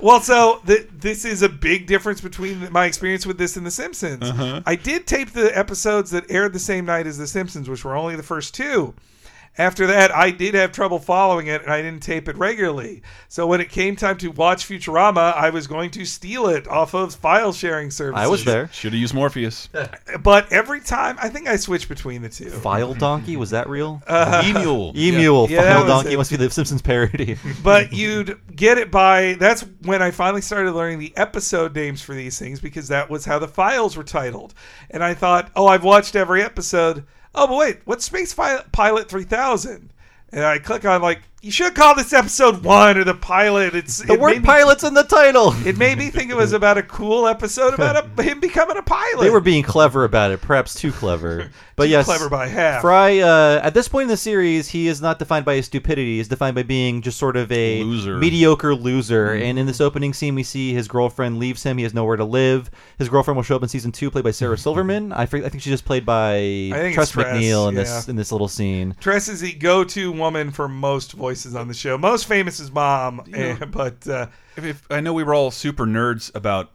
Well, so th- this is a big difference between my experience with this and The Simpsons. Uh-huh. I did tape the episodes that aired the same night as The Simpsons, which were only the first two. After that, I did have trouble following it, and I didn't tape it regularly. So when it came time to watch Futurama, I was going to steal it off of file sharing services. I was there. Should have used Morpheus. *laughs* but every time, I think I switched between the two. File Donkey was that real? *laughs* Uh, Emule. Emule *laughs* Yeah, File was Donkey it. must be the Simpsons parody. but you'd get it by that's when I finally started learning the episode names for these things because that was how the files were titled. And I thought, oh, I've watched every episode. Oh, but wait, what's Space Pilot 3000? And I click on like you should call this episode one or the pilot. It's the it word made me- pilot's in the title. *laughs* It made me think it was about a cool episode about a, him becoming a pilot. They were being clever about it, perhaps too clever. *laughs* But yes, clever by half. Fry, uh, at this point in the series, he is not defined by his stupidity. He's defined by being just sort of a Loser. mediocre loser. And in this opening scene, we see his girlfriend leaves him. He has nowhere to live. His girlfriend will show up in season two, played by Sarah *laughs* Silverman. I, I think she's just played by Tress it's MacNeille in yeah. this in this little scene. Tress is the go-to woman for most voices on the show. Most famous is mom, eh, but uh, If, if I know we were all super nerds about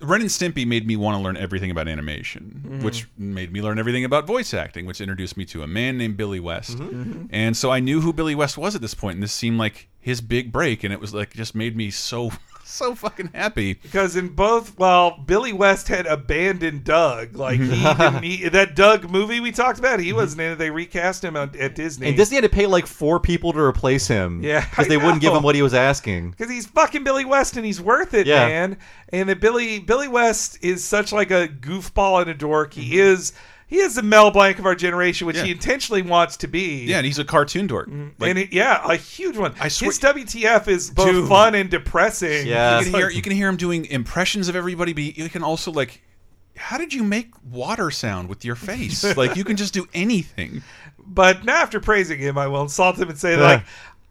Ren and Stimpy made me want to learn everything about animation, Mm-hmm. which made me learn everything about voice acting, which introduced me to a man named Billy West. Mm-hmm. And so I knew who Billy West was at this point, and this seemed like his big break, and it was like just made me so so fucking happy. because in both, well, Billy West had abandoned Doug. Like he, *laughs* didn't, he that Doug movie we talked about, he wasn't in it. They recast him on, at Disney. And Disney had to pay like four people to replace him. Yeah, because they wouldn't give him what he was asking. because he's fucking Billy West and he's worth it, Yeah. man. And that Billy Billy West is such like a goofball and a dork. He Mm-hmm. is he is the Mel Blanc of our generation, which Yeah. he intentionally wants to be. Yeah, and he's a cartoon dork. Like, Mm-hmm. and it, yeah, a huge one. I swear- His WTF is both Dude. fun and depressing. Yeah. you can hear you can hear him doing impressions of everybody, but you can also like. How did you make water sound with your face? *laughs* like you can just do anything. But now after praising him, I will insult him and say, like,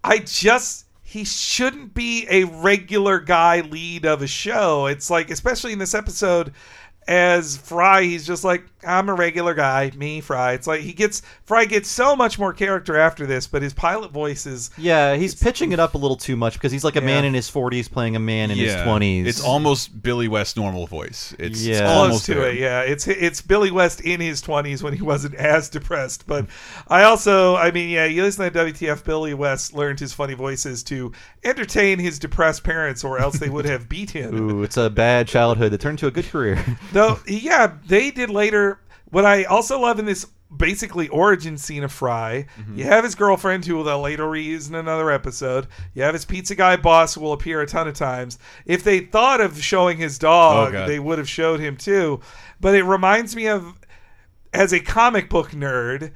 I just he shouldn't be a regular guy lead of a show. It's like, especially in this episode, as Fry, he's just like, I'm a regular guy, me, Fry. It's like he gets Fry gets so much more character after this, but his pilot voice is Yeah, he's pitching it up a little too much because he's like a man in his 40s playing a man in his 20s. It's almost Billy West normal voice. It's, it's Yeah. close almost to there. it. Yeah, it's it's Billy West in his twenties when he wasn't as depressed. But I also, I mean, yeah, you listen to WTF. Billy West learned his funny voices to entertain his depressed parents, or else they would have beat him. Ooh, it's a bad childhood that turned to a good career. Though, yeah, they did later. What I also love in this basically origin scene of Fry, Mm-hmm. you have his girlfriend who they'll later reuse in another episode. You have his pizza guy boss who will appear a ton of times. If they thought of showing his dog, Oh, they would have showed him too. But it reminds me of as a comic book nerd,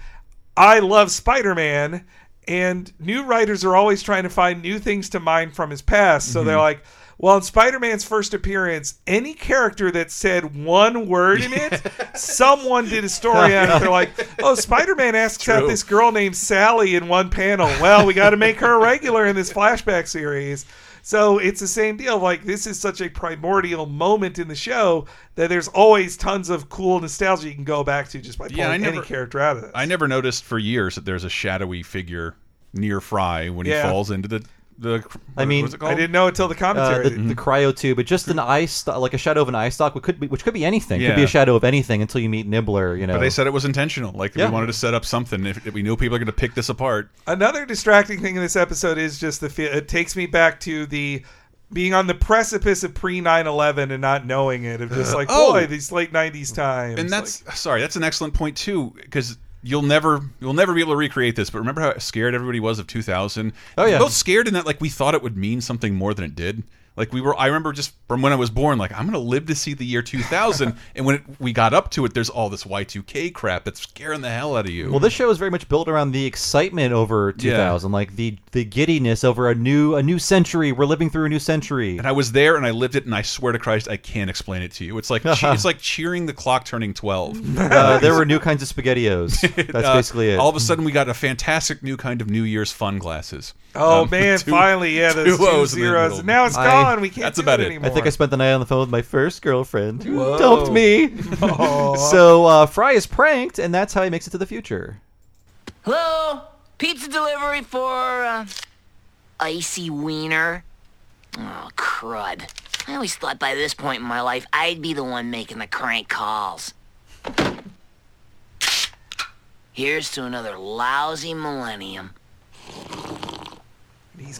I love Spider Man, and new writers are always trying to find new things to mine from his past. So they're like, well, in Spider Man's first appearance, any character that said one word in it, *laughs* someone did a story on it. They're like, *laughs* oh, Spider Man asks out this girl named Sally in one panel. Well, we got to make her a regular in this flashback series. So it's the same deal. Like this is such a primordial moment in the show that there's always tons of cool nostalgia you can go back to just by pulling Yeah, I any character out of this. I never noticed for years that there's a shadowy figure near Fry when Yeah. he falls into the the. I mean, what's it I didn't know until the Uh, commentary. the, the cryo tube, but just an eye stock, like a shadow of an eye stock, which could be, which could be anything. Could be a shadow of anything until you meet Nibbler. You know, But they said it was intentional. Like Yeah. we wanted to set up something. If, if we knew people are going to pick this apart. Another distracting thing in this episode is just the feel. It takes me back to the being on the precipice of pre 9-11 and not knowing it. Of just like, Oh. boy, these late '90s times. And that's Like, sorry, that's an excellent point too, because you'll never you'll never be able to recreate this. But remember how scared everybody was of 2000? Oh, yeah. both scared in that like we thought it would mean something more than it did. Like we were, I remember just from when I was born, like I'm gonna live to see the year 2000. *laughs* and when it, we got up to it, there's all this Y2K crap that's scaring the hell out of you. Well, this show is very much built around the excitement over 2000, like the the giddiness over a new a new century. We're living through a new century. and I was there and I lived it, and I swear to Christ, I can't explain it to you. It's like it's *laughs* like cheering the clock turning 12. *laughs* Uh, there were new kinds of spaghettios. That's Uh, basically it. All of a sudden, we got a fantastic new kind of New Year's fun glasses. Oh Um, man, two- finally, yeah, those two, O's in the zeros. middle. Now it's I- gone. We can't That's do about it it. I anymore. I think I spent the night on the phone with my first girlfriend who Whoa. dumped me. *laughs* So uh, Fry is pranked, and that's how he makes it to the future. Hello? Pizza delivery for, uh, Icy Wiener? Oh, crud. I always thought by this point in my life I'd be the one making the crank calls. Here's to another lousy millennium. He's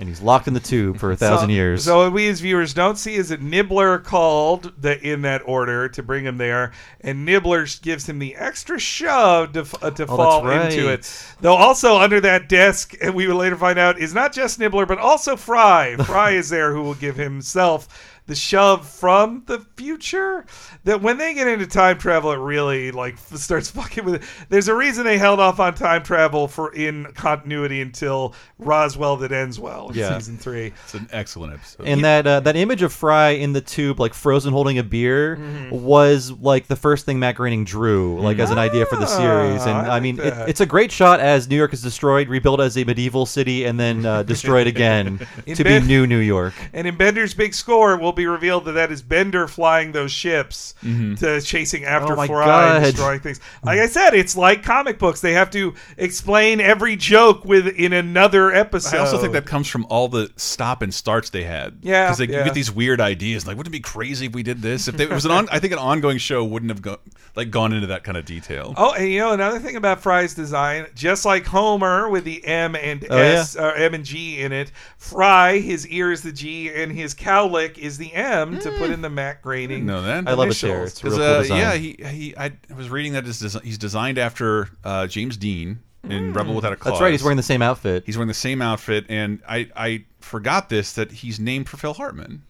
And he's locked in the tube for a thousand so, years. So what we as viewers don't see is that Nibbler called the, in that order to bring him there, and Nibbler gives him the extra shove to, uh, to Oh, fall that's into right. it. Though also under that desk, and we will later find out, is not just Nibbler but also Fry. *laughs* Fry is there who will give himself the shove from the future. That when they get into time travel, it really like starts *laughs* fucking with. It. There's a reason they held off on time travel for in continuity until Roswell that ends well in Yeah. season three. It's an excellent episode. and that uh, that image of Fry in the tube, like frozen holding a beer, Mm-hmm. was like the first thing Matt Groening drew, like as an idea for the series. And Ah, I I, like mean, it, it's a great shot as New York is destroyed, rebuilt as a medieval city, and then uh, destroyed again *laughs* In to be new New York. And in Bender's big score, it will be revealed that that is Bender flying those ships mm-hmm. to chasing after Oh my Fry and destroying things. Like I said, it's like comic books; they have to explain every joke with in another episode. I also think that comes from all the stop and starts they had. Yeah, because they yeah. get these weird ideas. Like, wouldn't it be crazy if we did this? If they, it was an on, I think an ongoing show wouldn't have go, like gone into that kind of detail. Oh, and you know another thing about Fry's design, just like Homer with the M and Oh, S or M and G in it, Fry his ear is the G and his cowlick is the M to put in the Matt Groening. No, that. I love it there. initials. It's a real 'Cause, cool uh, design. yeah, he he. I was reading that desi- he's designed after uh, James Dean in Rebel Without a Cause. That's right. He's wearing the same outfit. He's wearing the same outfit, and I I forgot this that he's named for Phil Hartman.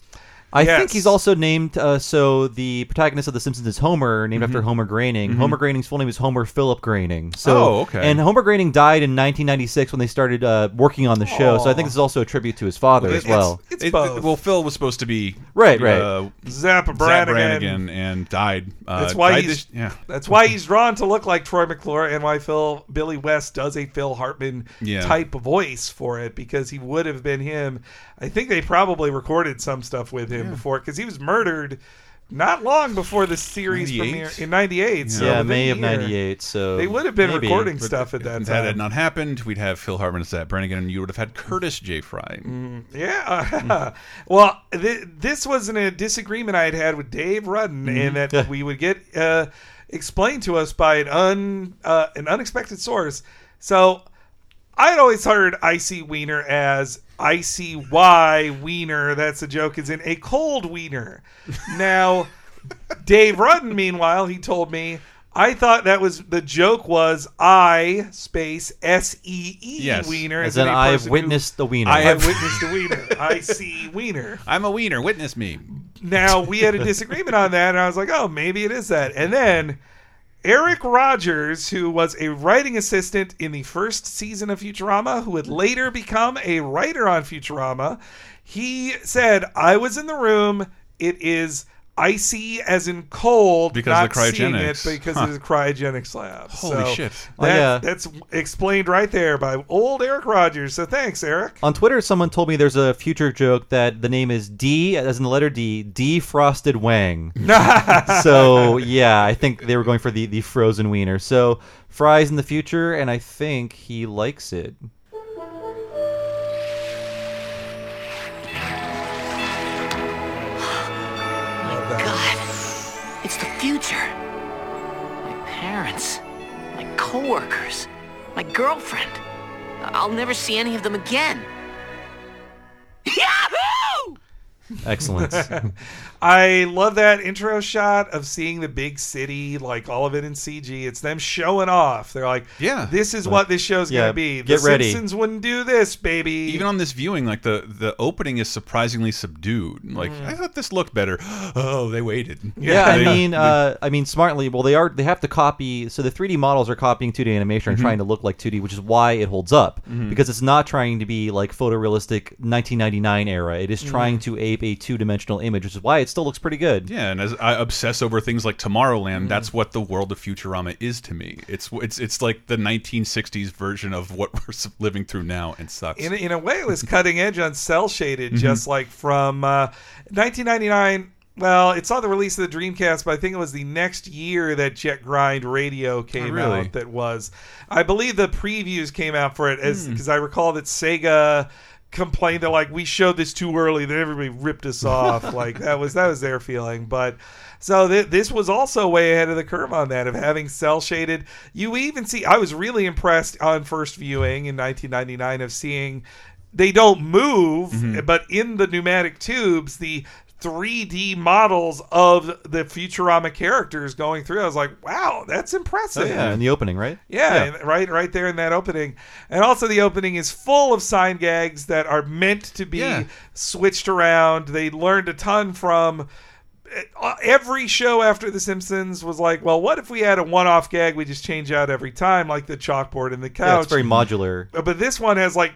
I Yes. think he's also named. Uh, so the protagonist of The Simpsons is Homer, named Mm-hmm. after Homer Groening. Homer Groening's full name is Homer Philip Groening. So, Oh, okay. And Homer Groening died in 1996 when they started uh, working on the show. So I think this is also a tribute to his father as well. It's It- both. well, Phil was supposed to be Right, right. Uh, Zap Zap Brannigan. Brannigan and died. Uh, That's why died he's this- yeah. That's why he's drawn to look like Troy McClure, and why Phil Billy West does a Phil Hartman Yeah. type voice for it because he would have been him. I think they probably recorded some stuff with him before because he was murdered not long before the series 98? premiere in '98. So yeah, May a of year. '98. So They would have been maybe. recording But stuff at that if that had time. not happened, we'd have Phil Hartman as Zap Brannigan, and you would have had Curtis J. Fry. Yeah. *laughs* well, th- this wasn't a disagreement I had had with Dave Rudden, and that we would get uh, explained to us by an un uh, an unexpected source. So I had always heard icy wiener as icy y wiener. That's a joke. Is in a cold wiener. Now, Dave Rudden, meanwhile, he told me. I thought that was the joke was I space S E E Yes. wiener As in in, a I've person who- witnessed the wiener. I have witnessed a wiener. I see wiener. I'm a wiener. Witness me. Now we had a disagreement on that, and I was like, oh, maybe it is that. And then Eric Rogers, who was a writing assistant in the first season of Futurama, who would later become a writer on Futurama, he said, I was in the room. It is icy as in cold Because of not the seeing cryogenics. it because Huh. of the cryogenics lab. Holy So shit. Oh, yeah. That's explained right there by old Eric Rogers. So thanks, Eric. On Twitter, someone told me there's a future joke that the name is D, as in the letter D, defrosted Wang. *laughs* so yeah, I think they were going for the the frozen wiener. So Fry's in the future, and I think he likes it. Future. My parents, my coworkers, my girlfriend. I'll never see any of them again. Excellent. *laughs* I love that intro shot of seeing the big city, like all of it in CG. It's them showing off. They're like, Yeah. this is what this show's Yeah, gonna be. The get ready. Simpsons wouldn't do this, baby. Even on this viewing, like the the opening is surprisingly subdued. Like I thought this looked better. *gasps* Oh, they waited. Yeah, I mean, uh, I mean, smartly. Well, they are. They have to copy. So the 3D models are copying 2D animation and Mm-hmm. trying to look like 2D, which is why it holds up because it's not trying to be like photorealistic 1999 era. It is trying Mm-hmm. to ape a two-dimensional image, which is why it still looks pretty good. Yeah, and as I obsess over things like Tomorrowland, Mm. that's what the world of Futurama is to me. It's it's it's like the 1960s version of what *laughs* we're living through now, and sucks. in, in a way, it was cutting edge on cell shaded, Mm-hmm. just like from uh, 1999. Well, it saw the release of the Dreamcast, but I think it was the next year that Jet Grind Radio came Oh, really? out. That was, I believe, the previews came out for it as Hmm. because I recall that Sega complained that like we showed this too early, then everybody ripped us off. *laughs* like that was that was their feeling, but. So th- this was also way ahead of the curve on that of having cell shaded. You even see, I was really impressed on first viewing in 1999 of seeing they don't move, Mm-hmm. but in the pneumatic tubes, the 3D models of the Futurama characters going through. I was like, wow, that's Oh, impressive. yeah, in the opening, right? Yeah, and right, right there in that opening, and also the opening is full of sign gags that are meant to be Yeah. switched around. They learned a ton from uh, every show after The Simpsons. Was like, well, what if we had a one-off gag we just change out every time, like the chalkboard and the couch? Yeah, it's very modular. But this one has like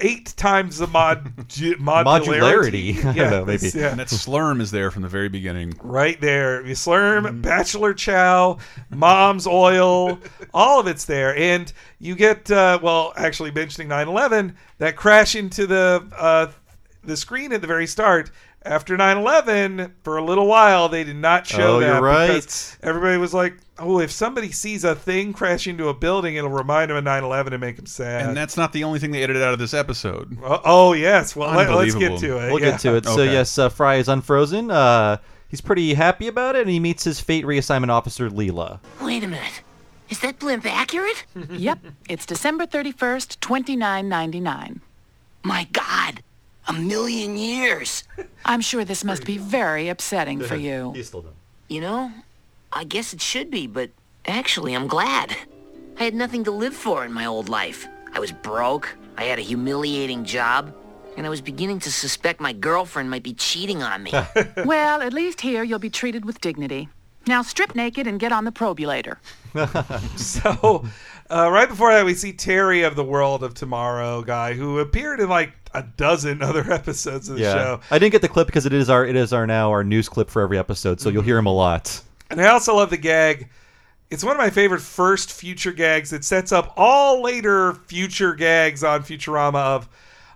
eight times the mod *laughs* modularity. Modularity. *laughs* I don't know, maybe. yeah. and that slurm is there from the very beginning. Right there. Slurm, Bachelor Chow, Mom's Oil, all of it's there. And you get, uh, well, actually mentioning 9 11, that crash into the, uh, the screen at the very start. After 9 11, for a little while, they did not show Oh, that. you're right. Everybody was like, oh, if somebody sees a thing crash into a building, it'll remind them of 9 11 and make them sad. And that's not the only thing they edited out of this episode. oh, oh, yes. Well, let, us get to it. We'll Yeah. get to it. So Okay. yes, uh, Fry is unfrozen. Uh, he's pretty happy about it, and he meets his fate reassignment officer, Leela. Wait a minute. Is that blimp accurate? *laughs* yep, it's December 31st, 2999. My God, a million years. I'm sure this must be very upsetting for *laughs* you. still done. You know, I guess it should be, but actually, I'm glad. I had nothing to live for in my old life. I was broke, I had a humiliating job, and I was beginning to suspect my girlfriend might be cheating on me. *laughs* *laughs* Well, at least here you'll be treated with dignity. Now strip naked and get on the probulator. *laughs* So, uh, right before that, we see Terry of the World of Tomorrow guy who appeared in like a dozen other episodes of the Yeah, show. I didn't get the clip because it is our it is our now our news clip for every episode, so you'll hear him a lot. And I also love the gag. It's one of my favorite first future gags that sets up all later future gags on Futurama of,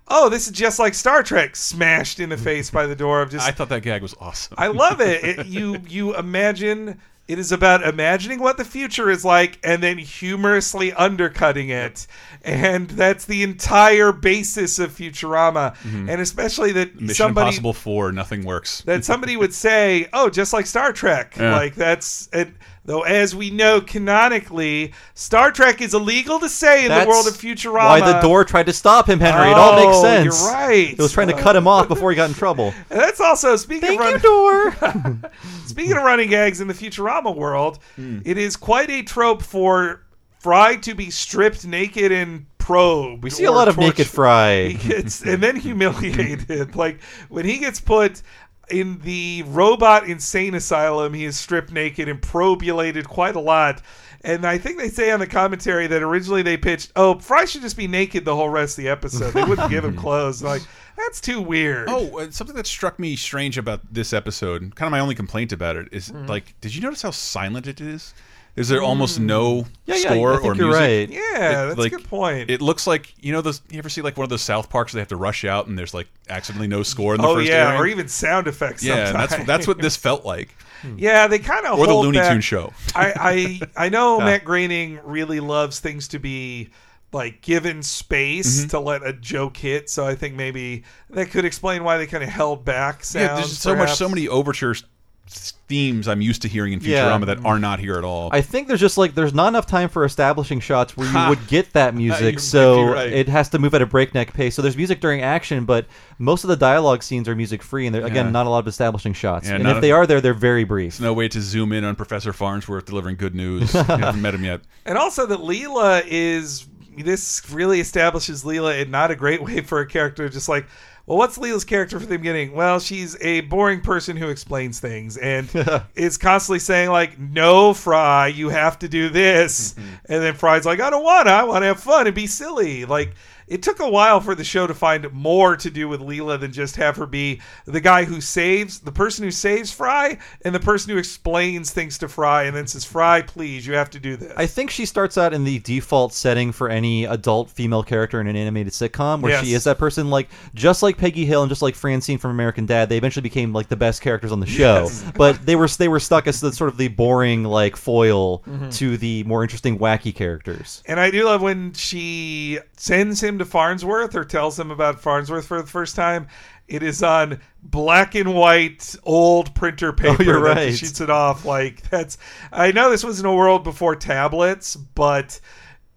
oh, this is just like Star Trek, smashed in the face by the door of just *laughs* I thought that gag was awesome. I love it. *laughs* it. You you imagine it is about imagining what the future is like and then humorously undercutting it. And that's the entire basis of Futurama. Mm-hmm. And especially that Mission somebody Impossible 4, nothing works. that somebody would *laughs* say, "Oh, just like Star Trek." Yeah. Like that's it. Though, as we know canonically, Star Trek is illegal to say in That's the world of Futurama. Why the door tried to stop him, Henry? it all makes Oh, sense. You're right. It was trying to cut him off before he got in trouble. *laughs* And that's also speaking Thank of you, running, door. *laughs* speaking of running gags in the Futurama world. Hmm. It is quite a trope for Fry to be stripped naked and probed. We see a lot of naked Fry. He gets and then *laughs* humiliated. like when he gets put in the robot insane asylum, he is stripped naked and probulated quite a lot. And I think they say on the commentary that originally they pitched, "Oh, Fry should just be naked the whole rest of the episode. They wouldn't give him *laughs* clothes." Like that's too weird. Oh, uh, something that struck me strange about this episode, kind of my only complaint about it, is Mm-hmm. like, did you notice how silent it is? Is there almost no Yeah, yeah, score I think or you're music? right. yeah, It, that's like, a good point. It looks like you know those. You ever see like one of those South Parks where they have to rush out and there's like accidentally no score in the oh first yeah, airing? or even sound effects. yeah, sometimes. that's that's what this felt like, *laughs* Yeah, they kind of or the Looney. Tune show. I I, I know *laughs* Matt Groening really loves things to be like given space Mm-hmm. to let a joke hit. So I think maybe that could explain why they kind of held back sounds. yeah, there's so much, so many overtures themes I'm used to hearing in Yeah. Futurama that are not here at all. I think there's just like there's not enough time for establishing shots where you would get that *laughs* music, You're- so right. it has to move at a breakneck pace. So there's music during action, but most of the dialogue scenes are music free, and there, again, Yeah. not a lot of establishing shots. Yeah, and if a- they are there, they're very brief. There's no way to zoom in on Professor Farnsworth delivering good news. *laughs* I haven't met him yet. And also that Leela is this really establishes Leela in not a great way for a character just like well, what's Leela's character from the beginning? Well, she's a boring person who explains things and *laughs* is constantly saying like, "No, Fry, you have to do this," mm-hmm. and then Fry's like, "I don't want to. I want to have fun and be silly." Like, it took a while for the show to find more to do with Leela than just have her be the guy who saves the person who saves Fry and the person who explains things to Fry and then says, "Fry, please, you have to do this." I think she starts out in the default setting for any adult female character in an animated sitcom, where she is that person, like just like Peggy Hill and just like Francine from American Dad. They eventually became like the best characters on the show, Yes. *laughs* but they were they were stuck as the sort of the boring like foil Mhm. to the more interesting wacky characters. And I do love when she sends him to Farnsworth or tells him about Farnsworth for the first time. It is on black and white old printer oh, paper. Oh, you're that right. shoots it off like that's. I know this was in a world before tablets, but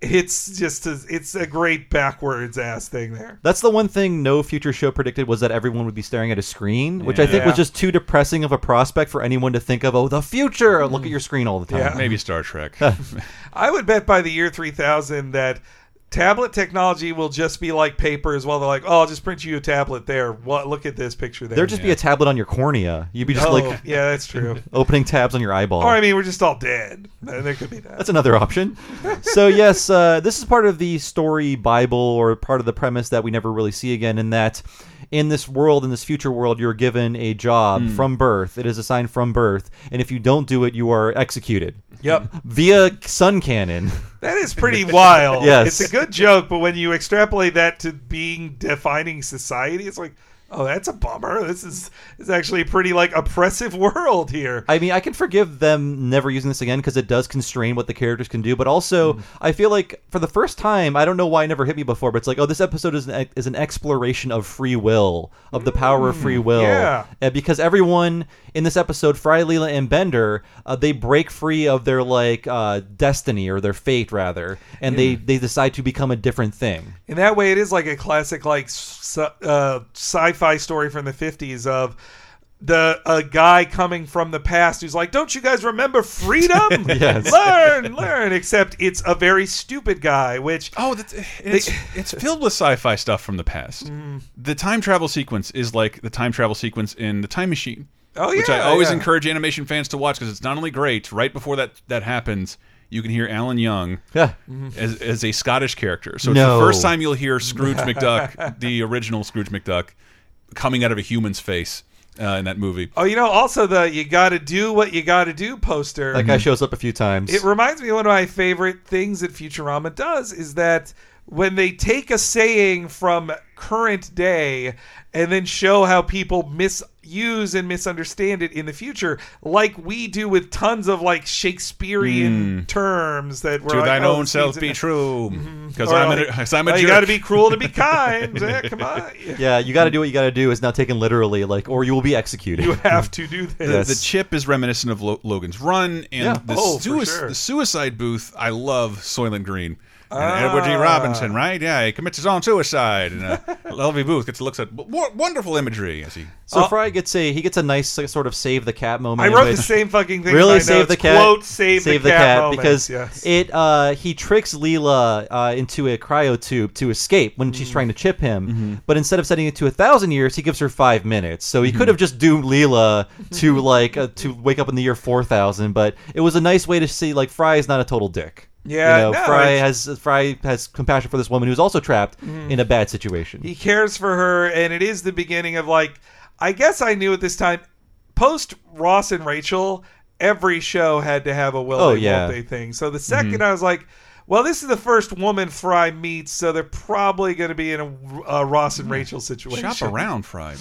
it's just a, it's a great backwards ass thing there. That's the one thing no future show predicted was that everyone would be staring at a screen, which I think Yeah. was just too depressing of a prospect for anyone to think of. Oh, the future! Look at mm. your screen all the time. Yeah. Maybe Star Trek. *laughs* I would bet by the year 3000 that tablet technology will just be like paper as well. They're like, oh, I'll just print you a tablet there. What? Look at this picture there. There'd just be a tablet on your cornea. You'd be just Oh, like, yeah, that's true. *laughs* opening tabs on your eyeball. Or I mean, we're just all dead. There could be that. That's another option. *laughs* so yes, uh, this is part of the story Bible or part of the premise that we never really see again. In that, in this world, in this future world, you're given a job Hmm. from birth. It is assigned from birth, and if you don't do it, you are executed. Yep. Via sun cannon. *laughs* That is pretty *laughs* wild. Yes. It's a good joke, but when you extrapolate that to being defining society, it's like, oh, that's a bummer. This is is actually a pretty like oppressive *laughs* world here. I mean, I can forgive them never using this again because it does constrain what the characters can do. But also, Mm. I feel like for the first time, I don't know why it never hit me before, but it's like, oh, this episode is an, is an exploration of free will, of the power of free will. Mm, yeah. Uh, because everyone in this episode, Fry, Leela, and Bender, uh, they break free of their like uh, destiny or their fate rather, and they they decide to become a different thing. In that way, it is like a classic like sci- uh, sci-fi story from the fifties of the a guy coming from the past who's like, "Don't you guys remember freedom? *laughs* Yes. learn, learn." Except it's a very stupid guy, which oh, that's, it's it's filled with sci-fi stuff from the past. Mm. The time travel sequence is like the time travel sequence in the Time Machine. Oh, yeah, which I always yeah. encourage animation fans to watch because it's not only great. Right before that that happens, you can hear Alan Young Yeah. as, as a Scottish character. So No. it's the first time you'll hear Scrooge *laughs* McDuck, the original Scrooge McDuck, coming out of a human's face uh, in that movie. oh, you know, also the "you got to do what you got to do" poster. That guy shows up a few times. It reminds me of one of my favorite things that Futurama does is that when they take a saying from current day and then show how people misuse and misunderstand it in the future, like we do with tons of like Shakespearean hmm. terms that were. To like, thine oh, own self be true, mm-hmm. because Or I'm, like, a, er, 'cause I'm a oh. You got to be cruel to be *laughs* kind. Yeah, come on. yeah, you got to do what you got to do is now taken literally, like, or you will be executed. You have to do The, this. the chip is reminiscent of Lo Logan's Run, and Yeah. the, Oh, sui- sure. the suicide booth. I love Soylent Green. And Ah. Edward G. Robinson, right? Yeah, he commits his own suicide, and uh, *laughs* Lovey Booth gets looks at w- wonderful imagery as he. So Fry gets a he gets a nice like, sort of save the cat moment. I wrote the same fucking thing. Really save the cat. Quote, save, the, cat, moments, because yes. it uh, he tricks Leela uh, into a cryo tube to escape when Mm. she's trying to chip him. Mm-hmm. But instead of setting it to a thousand years, he gives her five minutes. So he could have just doomed Leela to like uh, to wake up in the year four thousand. But it was a nice way to see like Fry is not a total dick. Yeah, you know, no, Fry it's- has Fry has compassion for this woman who's also trapped mm. in a bad situation. He cares for her, and it is the beginning of like. I guess I knew at this time, post Ross and Rachel, every show had to have a will Oh, they, yeah. won't they thing. So the mm-hmm. 2nd I was like, well, this is the first woman Fry meets, so they're probably going to be in a, a Ross and Rachel situation. Shop around, Fried.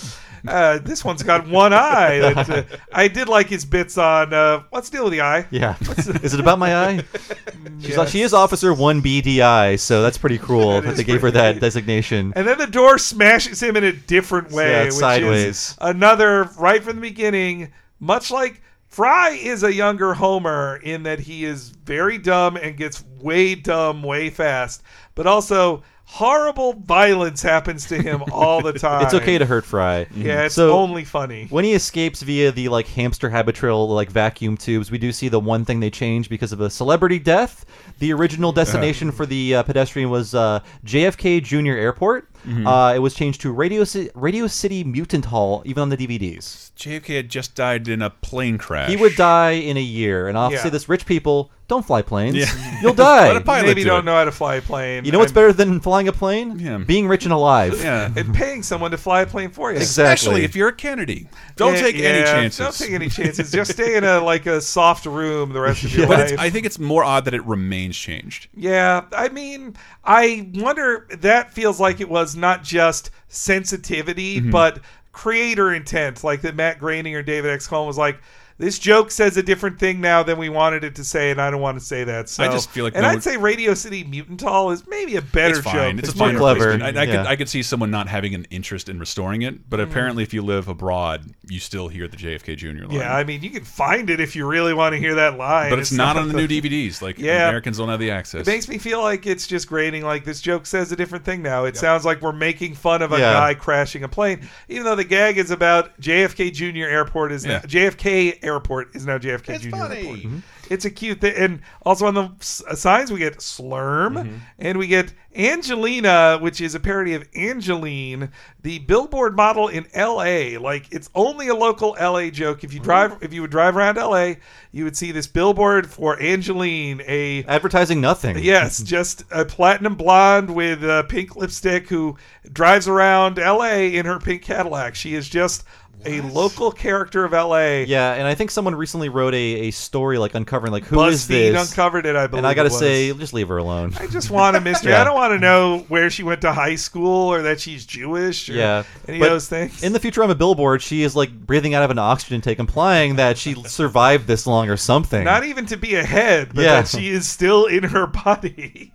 Uh, this one's got one eye. That, uh, I did like his bits on uh, what's the deal with the eye. Yeah. *laughs* is it about my eye? *laughs* She's Yes. she is Officer 1BDI, so that's pretty *laughs* cruel That that, they gave her that designation. And then the door smashes him in a different way, Yeah, which sideways. is another right from the beginning. much like Fry is a younger Homer in that he is very dumb and gets way dumb way fast, but also horrible violence happens to him all the time. *laughs* It's okay to hurt Fry. Yeah, it's So- only funny. When he escapes via the like hamster habitrail like vacuum tubes, we do see the one thing they changed because of a celebrity death. The original destination for the uh, pedestrian was uh, JFK Junior Airport. Mhm. Uh, it was changed to Radio, Ci- Radio City Mutant Hall, even on the DVDs. JFK had just died in a plane crash. He would die in a year, and I'll Yeah. say this: rich people don't fly planes. Yeah. *laughs* You'll die. Let a pilot Maybe do don't it. know how to fly a plane. You know what's I'm- better than flying a plane? Yeah. Being rich and alive. Yeah. *laughs* and paying someone to fly a plane for you. Exactly. Especially if you're a Kennedy. Don't Yeah, take any yeah, chances. Don't take any *laughs* chances. Just stay in a like a soft room the rest of your But life. it's, I think it's more odd that it remains changed. Yeah, I mean, I wonder that feels like it was not just sensitivity, Mhm. but creator intent. Like that Matt Groening or David X. Cohen was like, this joke says a different thing now than we wanted it to say, and I don't want to say that. So I just feel like and no I'd one- say Radio City Mutant Hall is maybe a better it's fine. joke. It's, a more fine clever. replacement. I, I Yeah. could I could see someone not having an interest in restoring it, but Mm-hmm. apparently, if you live abroad, you still hear the JFK Jr. line. yeah, I mean, you can find it if you really want to hear that line. but it's, not on the new DVDs. Like Yeah. Americans don't have the access. It makes me feel like it's just grating. Like this joke says a different thing now. It sounds like we're making fun of a Yeah. guy crashing a plane, even though the gag is about JFK Junior Airport is now, Yeah. JFK Airport is now JFK It's Junior funny. Airport. It's a cute thing, and also on the s- signs we get Slurm, Mm-hmm. and we get Angelina, which is a parody of Angeline, the billboard model in L.A. Like it's only a local L.A. joke. If you drive, if you would drive around L.A., you would see this billboard for Angeline, a Advertising nothing. Yes, *laughs* just a platinum blonde with uh, pink lipstick who drives around L.A. in her pink Cadillac. She is just a local character of L.A. Yeah, and I think someone recently wrote a, a story like uncovering like who is BuzzFeed this? uncovered it, I believe. and I gotta was. say, just leave her alone. I just want a *laughs* mystery. Yeah. I don't want to know where she went to high school or that she's Jewish or yeah, any but of those things. In the Futurama billboard, she is like breathing out of an oxygen tank, implying that she *laughs* survived this long or something. Not even to be ahead, but Yeah. that she is still in her body.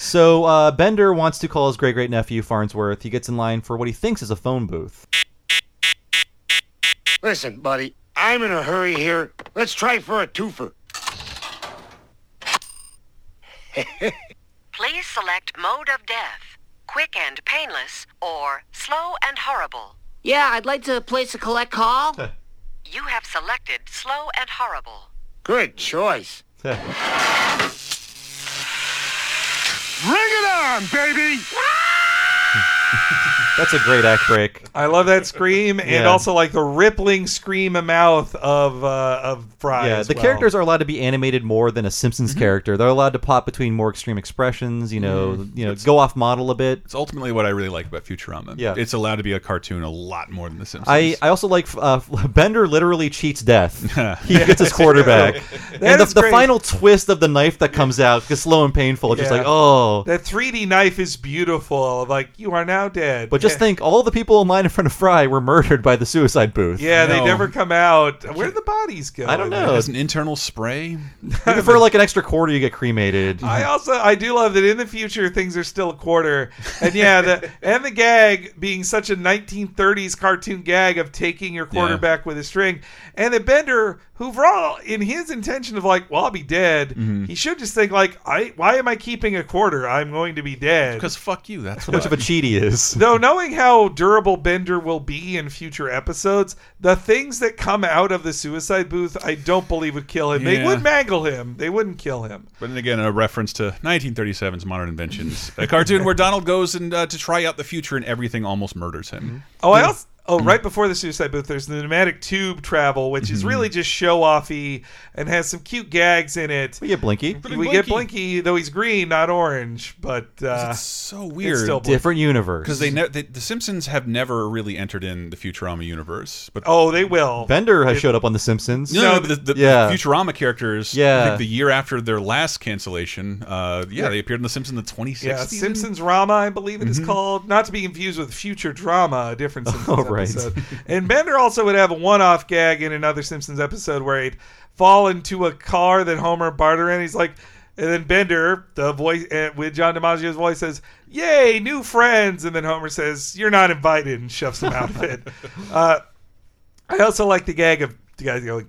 So uh, Bender wants to call his great great nephew Farnsworth. He gets in line for what he thinks is a phone booth. Listen, buddy, I'm in a hurry here. Let's try for a twofer. *laughs* Please select mode of death. Quick and painless or slow and horrible. Yeah, I'd like to place a collect call. You have selected slow and horrible. Good choice. Bring it on, baby! *laughs* That's a great act break. I love that scream, and Yeah. also like the rippling scream of mouth of uh, of Fry. Yeah, as the well. characters are allowed to be animated more than a Simpsons Mm-hmm. character. They're allowed to pop between more extreme expressions. You know, Mm-hmm. you know, go off model a bit. It's ultimately what I really like about Futurama. Yeah. it's allowed to be a cartoon a lot more than The Simpsons. I, I also like uh, *laughs* Bender literally cheats death. *laughs* he gets his *laughs* quarterback, That and the, is the great. final twist of the knife that comes out is slow and painful. Just Yeah. like oh, That 3D knife is beautiful. Like you are now dead. but just think, all the people in line in front of Fry were murdered by the suicide booth. Yeah, they No. never come out. Where did the bodies go? I don't It know. has an internal spray. Maybe for like an extra quarter, you get cremated. *laughs* I also I do love that in the future things are still a quarter, and yeah, the and the gag being such a 1930s cartoon gag of taking your quarterback with a string, and that Bender, who for all in his intention of like, well, I'll be dead, Mm-hmm. he should just think like, I why am I keeping a quarter? I'm going to be dead. Because fuck you. That's How much of a cheat he is. *laughs* Though knowing how durable Bender will be in future episodes, the things that come out of the suicide booth, I don't believe would kill him. They would mangle him. They wouldn't kill him. But then again, a reference to 1937's Modern Inventions, a cartoon where Donald goes and uh, to try out the future and everything almost murders him. Oh, I also. Oh, right before the suicide booth, there's the pneumatic tube travel, which Mm-hmm. is really just show offy and has some cute gags in it. We get Blinky. We get Blinky, though he's green, not orange, but uh, It's so weird. still Blinky. Different universe. Because they, ne- they, the Simpsons have never really entered in the Futurama universe, but oh, they will. Bender has showed up on The Simpsons. no, no, but the, the, yeah. the Futurama characters. Yeah. I think the year after their last cancellation, uh, yeah, they appeared in the Simpsons in the 2016. Yeah, Simpsons Rama, I believe it is called. Not to be confused with Future Drama, a different *laughs* Simpsons Right. episode. *laughs* And Bender also would have a one-off gag in another Simpsons episode where he'd fall into a car that Homer barter in. He's like, and then Bender, the voice uh, with John DiMaggio's voice, says, "Yay, new friends!" And then Homer says, "You're not invited," and shoves him out of it. *laughs* Uh, I also like the gag of the guy's going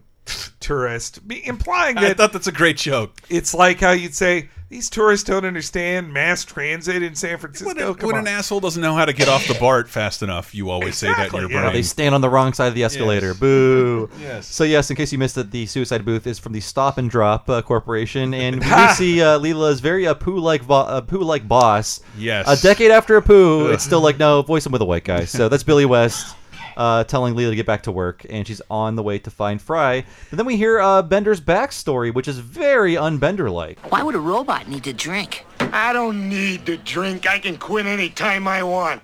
tourist, be- implying I thought that's a great joke. it's like how you'd say these tourists don't understand mass transit in San Francisco. When, Come when on. an asshole doesn't know how to get off the BART fast enough, you always say that in Exactly, your yeah. brain. They stand on the wrong side of the escalator. Boo. *laughs* Yes. So yes, in case you missed it, the suicide booth is from the Stop and Drop uh, Corporation, and we *laughs* do see uh, Leela's very Apu like vo- uh, poo like boss. Yes. A decade after Apu, it's *laughs* still like no, voice him with a white guy. So that's Billy West. Uh, telling Leela to get back to work, and she's on the way to find Fry. And then we hear uh, Bender's backstory, which is very unbender-like. Why would a robot need to drink? I don't need to drink. I can quit any time I want.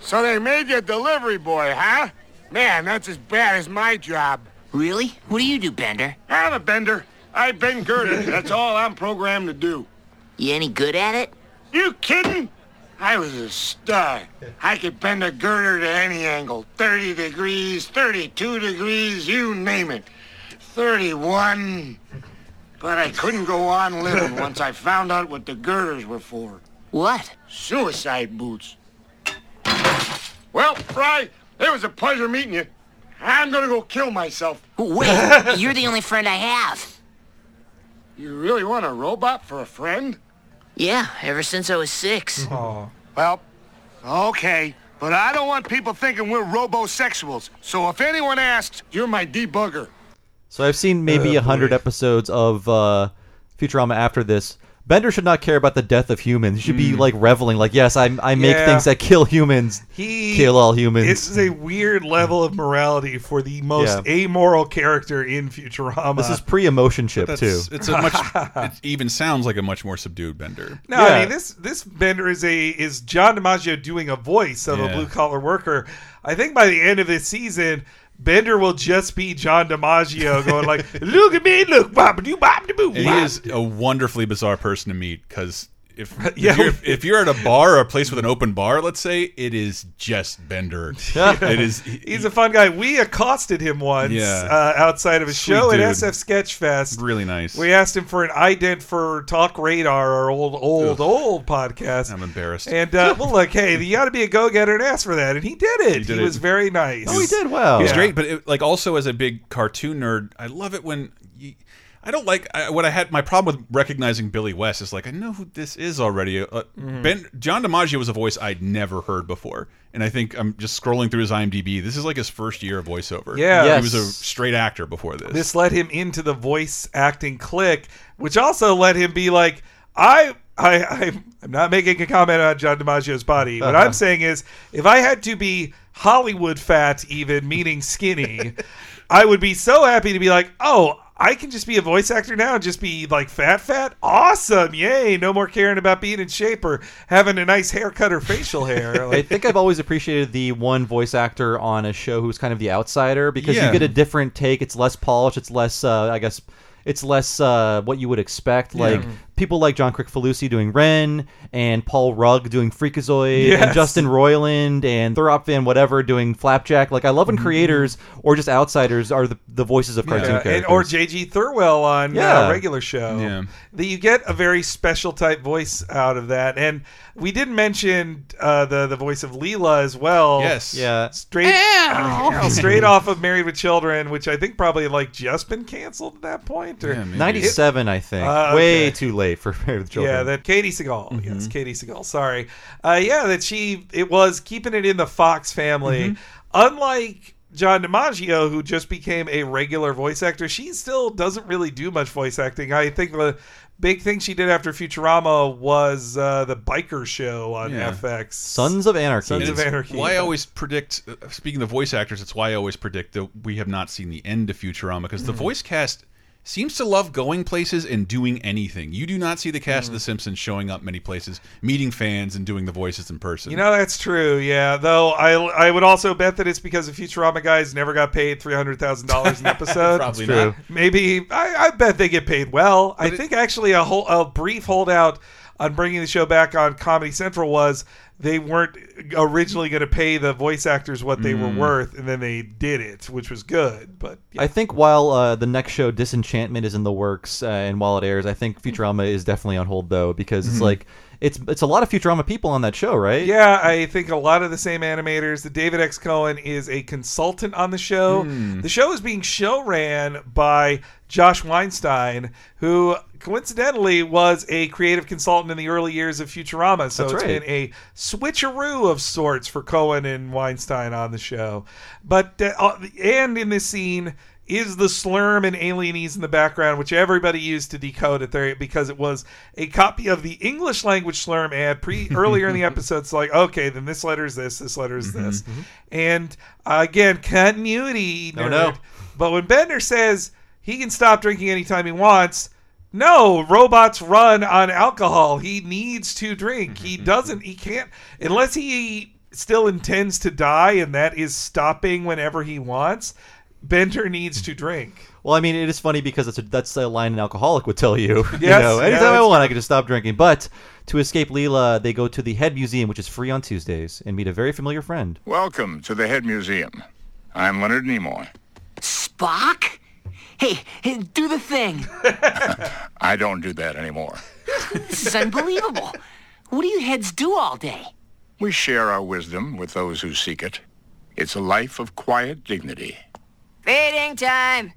So they made you a delivery boy, huh? Man, that's as bad as my job. Really? What do you do, Bender? I'm a bender. I bend girders. That's all I'm programmed to do. You any good at it? You kidding? I was a star. *laughs* I could bend a girder to any angle. 30 degrees, 32 degrees, you name it. 31. But I couldn't go on living *laughs* once I found out what the girders were for. What? Suicide boots. Well, Fry, it was a pleasure meeting you. I'm gonna go kill myself. Wait, *laughs* you're the only friend I have. You really want a robot for a friend? Yeah, ever since I was six. Well, okay. But I don't want people thinking we're robosexuals. So if anyone asks, you're my debugger. So I've seen maybe Oh, a hundred episodes of uh, Futurama after this. Bender should not care about the death of humans. He should be like reveling, like, yes, I, I make Hmm. Yeah. things that kill humans. He kill all humans. This is a weird level of morality for the most Yeah. amoral character in Futurama. This is pre-emotion ship That's, too. It's a much. *laughs* it even sounds like a much more subdued Bender. No, I Yeah. mean this this Bender is a is John DiMaggio doing a voice of a Yeah. blue collar worker. I think by the end of this season, Bender will just be John DiMaggio going like, "Look at me, look, bop do bop boo." He is a wonderfully bizarre person to meet because if, *laughs* Yeah. if, you're, if you're at a bar or a place with an open bar, let's say, it is just Bender. *laughs* it is. He's a fun guy. We accosted him once Yeah. uh, outside of a Sweet show at dude. SF Sketchfest. really nice. We asked him for an ident for Talk Radar, our old, old, old podcast. I'm embarrassed. And uh, well, look, hey, you got to be a go-getter and ask for that, and he did it. He, did it. was very nice. oh, he did well. He's Yeah. great, but it, like also as a big cartoon nerd, I love it when I don't like I, what I had. My problem with recognizing Billy West is like I know who this is already. Uh, Mm-hmm. Ben John DiMaggio was a voice I'd never heard before, and I think I'm just scrolling through his IMDb. This is like his first year of voiceover. Yeah. Yes. he was a straight actor before this. This led him into the voice acting clique, which also let him be like, I. I, I'm I'm not making a comment on John DiMaggio's body. What I'm saying is, if I had to be Hollywood fat, even meaning skinny, *laughs* I would be so happy to be like, oh, I can just be a voice actor now and just be like fat, fat. Awesome. Yay. No more caring about being in shape or having a nice haircut or facial hair. *laughs* I think I've always appreciated the one voice actor on a show who's kind of the outsider because Yeah. you get a different take. It's less polished. It's less, uh, I guess, it's less uh, what you would expect. Like people like John Kricfalusi doing Ren and Paul Rugg doing Freakazoid and Justin Roiland and Thurop Van whatever doing Flapjack. Like I love when creators or just outsiders are the, the voices of cartoon Yeah, and, characters. or J.G. Thirlwell on Yeah. uh, regular show. Yeah. That you get a very special type voice out of that. And we didn't mention uh, the the voice of Leela as well. yes, yeah. Straight, *laughs* straight off of Married with Children, which I think probably like just been canceled at that point. Or Yeah, 97, I think. Uh, Way okay. too late for *laughs* Married with Children. Yeah, that Katey Sagal. Mm-hmm. Yes, Katey Sagal. Sorry. Uh, yeah, that she it was keeping it in the Fox family. Mm-hmm. Unlike John DiMaggio, who just became a regular voice actor, she still doesn't really do much voice acting. I think the big thing she did after Futurama was uh, the biker show on Yeah. FX. Sons of Anarchy. Sons of Anarchy. Why I always predict, uh, speaking of voice actors, it's why I always predict that we have not seen the end of Futurama because the voice cast seems to love going places and doing anything. You do not see the cast Mm. of The Simpsons showing up many places, meeting fans and doing the voices in person. You know that's true, yeah. Though I I would also bet that it's because the Futurama guys never got paid three hundred thousand dollars an *laughs* episode. Probably true. not. Maybe I, I bet they get paid well. I think actually a whole a brief holdout on bringing the show back on Comedy Central was they weren't originally going to pay the voice actors what they were Mm. worth, and then they did it, which was good. But I think while uh, the next show, Disenchantment, is in the works uh, and while it airs, I think Futurama is definitely on hold though because it's Mhm. like it's it's a lot of Futurama people on that show, right? Yeah, I think a lot of the same animators. The David X. Cohen is a consultant on the show. Hmm. The show is being show ran by Josh Weinstein, who coincidentally was a creative consultant in the early years of Futurama. So That's it's right. been a switcheroo of sorts for Cohen and Weinstein on the show. But uh, uh, and in this scene is the slurm and alienese in the background, which everybody used to decode it there because it was a copy of the English language slurm ad pre *laughs* earlier in the episode. It's like, okay, then this letter is this, this letter is this, and uh, again, continuity. Oh, nerd. no. But when Bender says he can stop drinking anytime he wants. No, robots run on alcohol. He needs to drink. He mm-hmm, doesn't. Mm-hmm. He can't unless he still intends to die, and that is stopping whenever he wants. Bender needs to drink. Well, I mean, it is funny because it's a, that's a line an alcoholic would tell you. *laughs* you Yes, know, yeah, anytime I that's want, I can just stop drinking. But to escape Leela, they go to the Head Museum, which is free on Tuesdays, and meet a very familiar friend. Welcome to the Head Museum. I'm Leonard Nimoy. Spock? Hey, hey, do the thing. *laughs* I don't do that anymore. This is unbelievable. What do you heads do all day? We share our wisdom with those who seek it. It's a life of quiet dignity. Feeding time.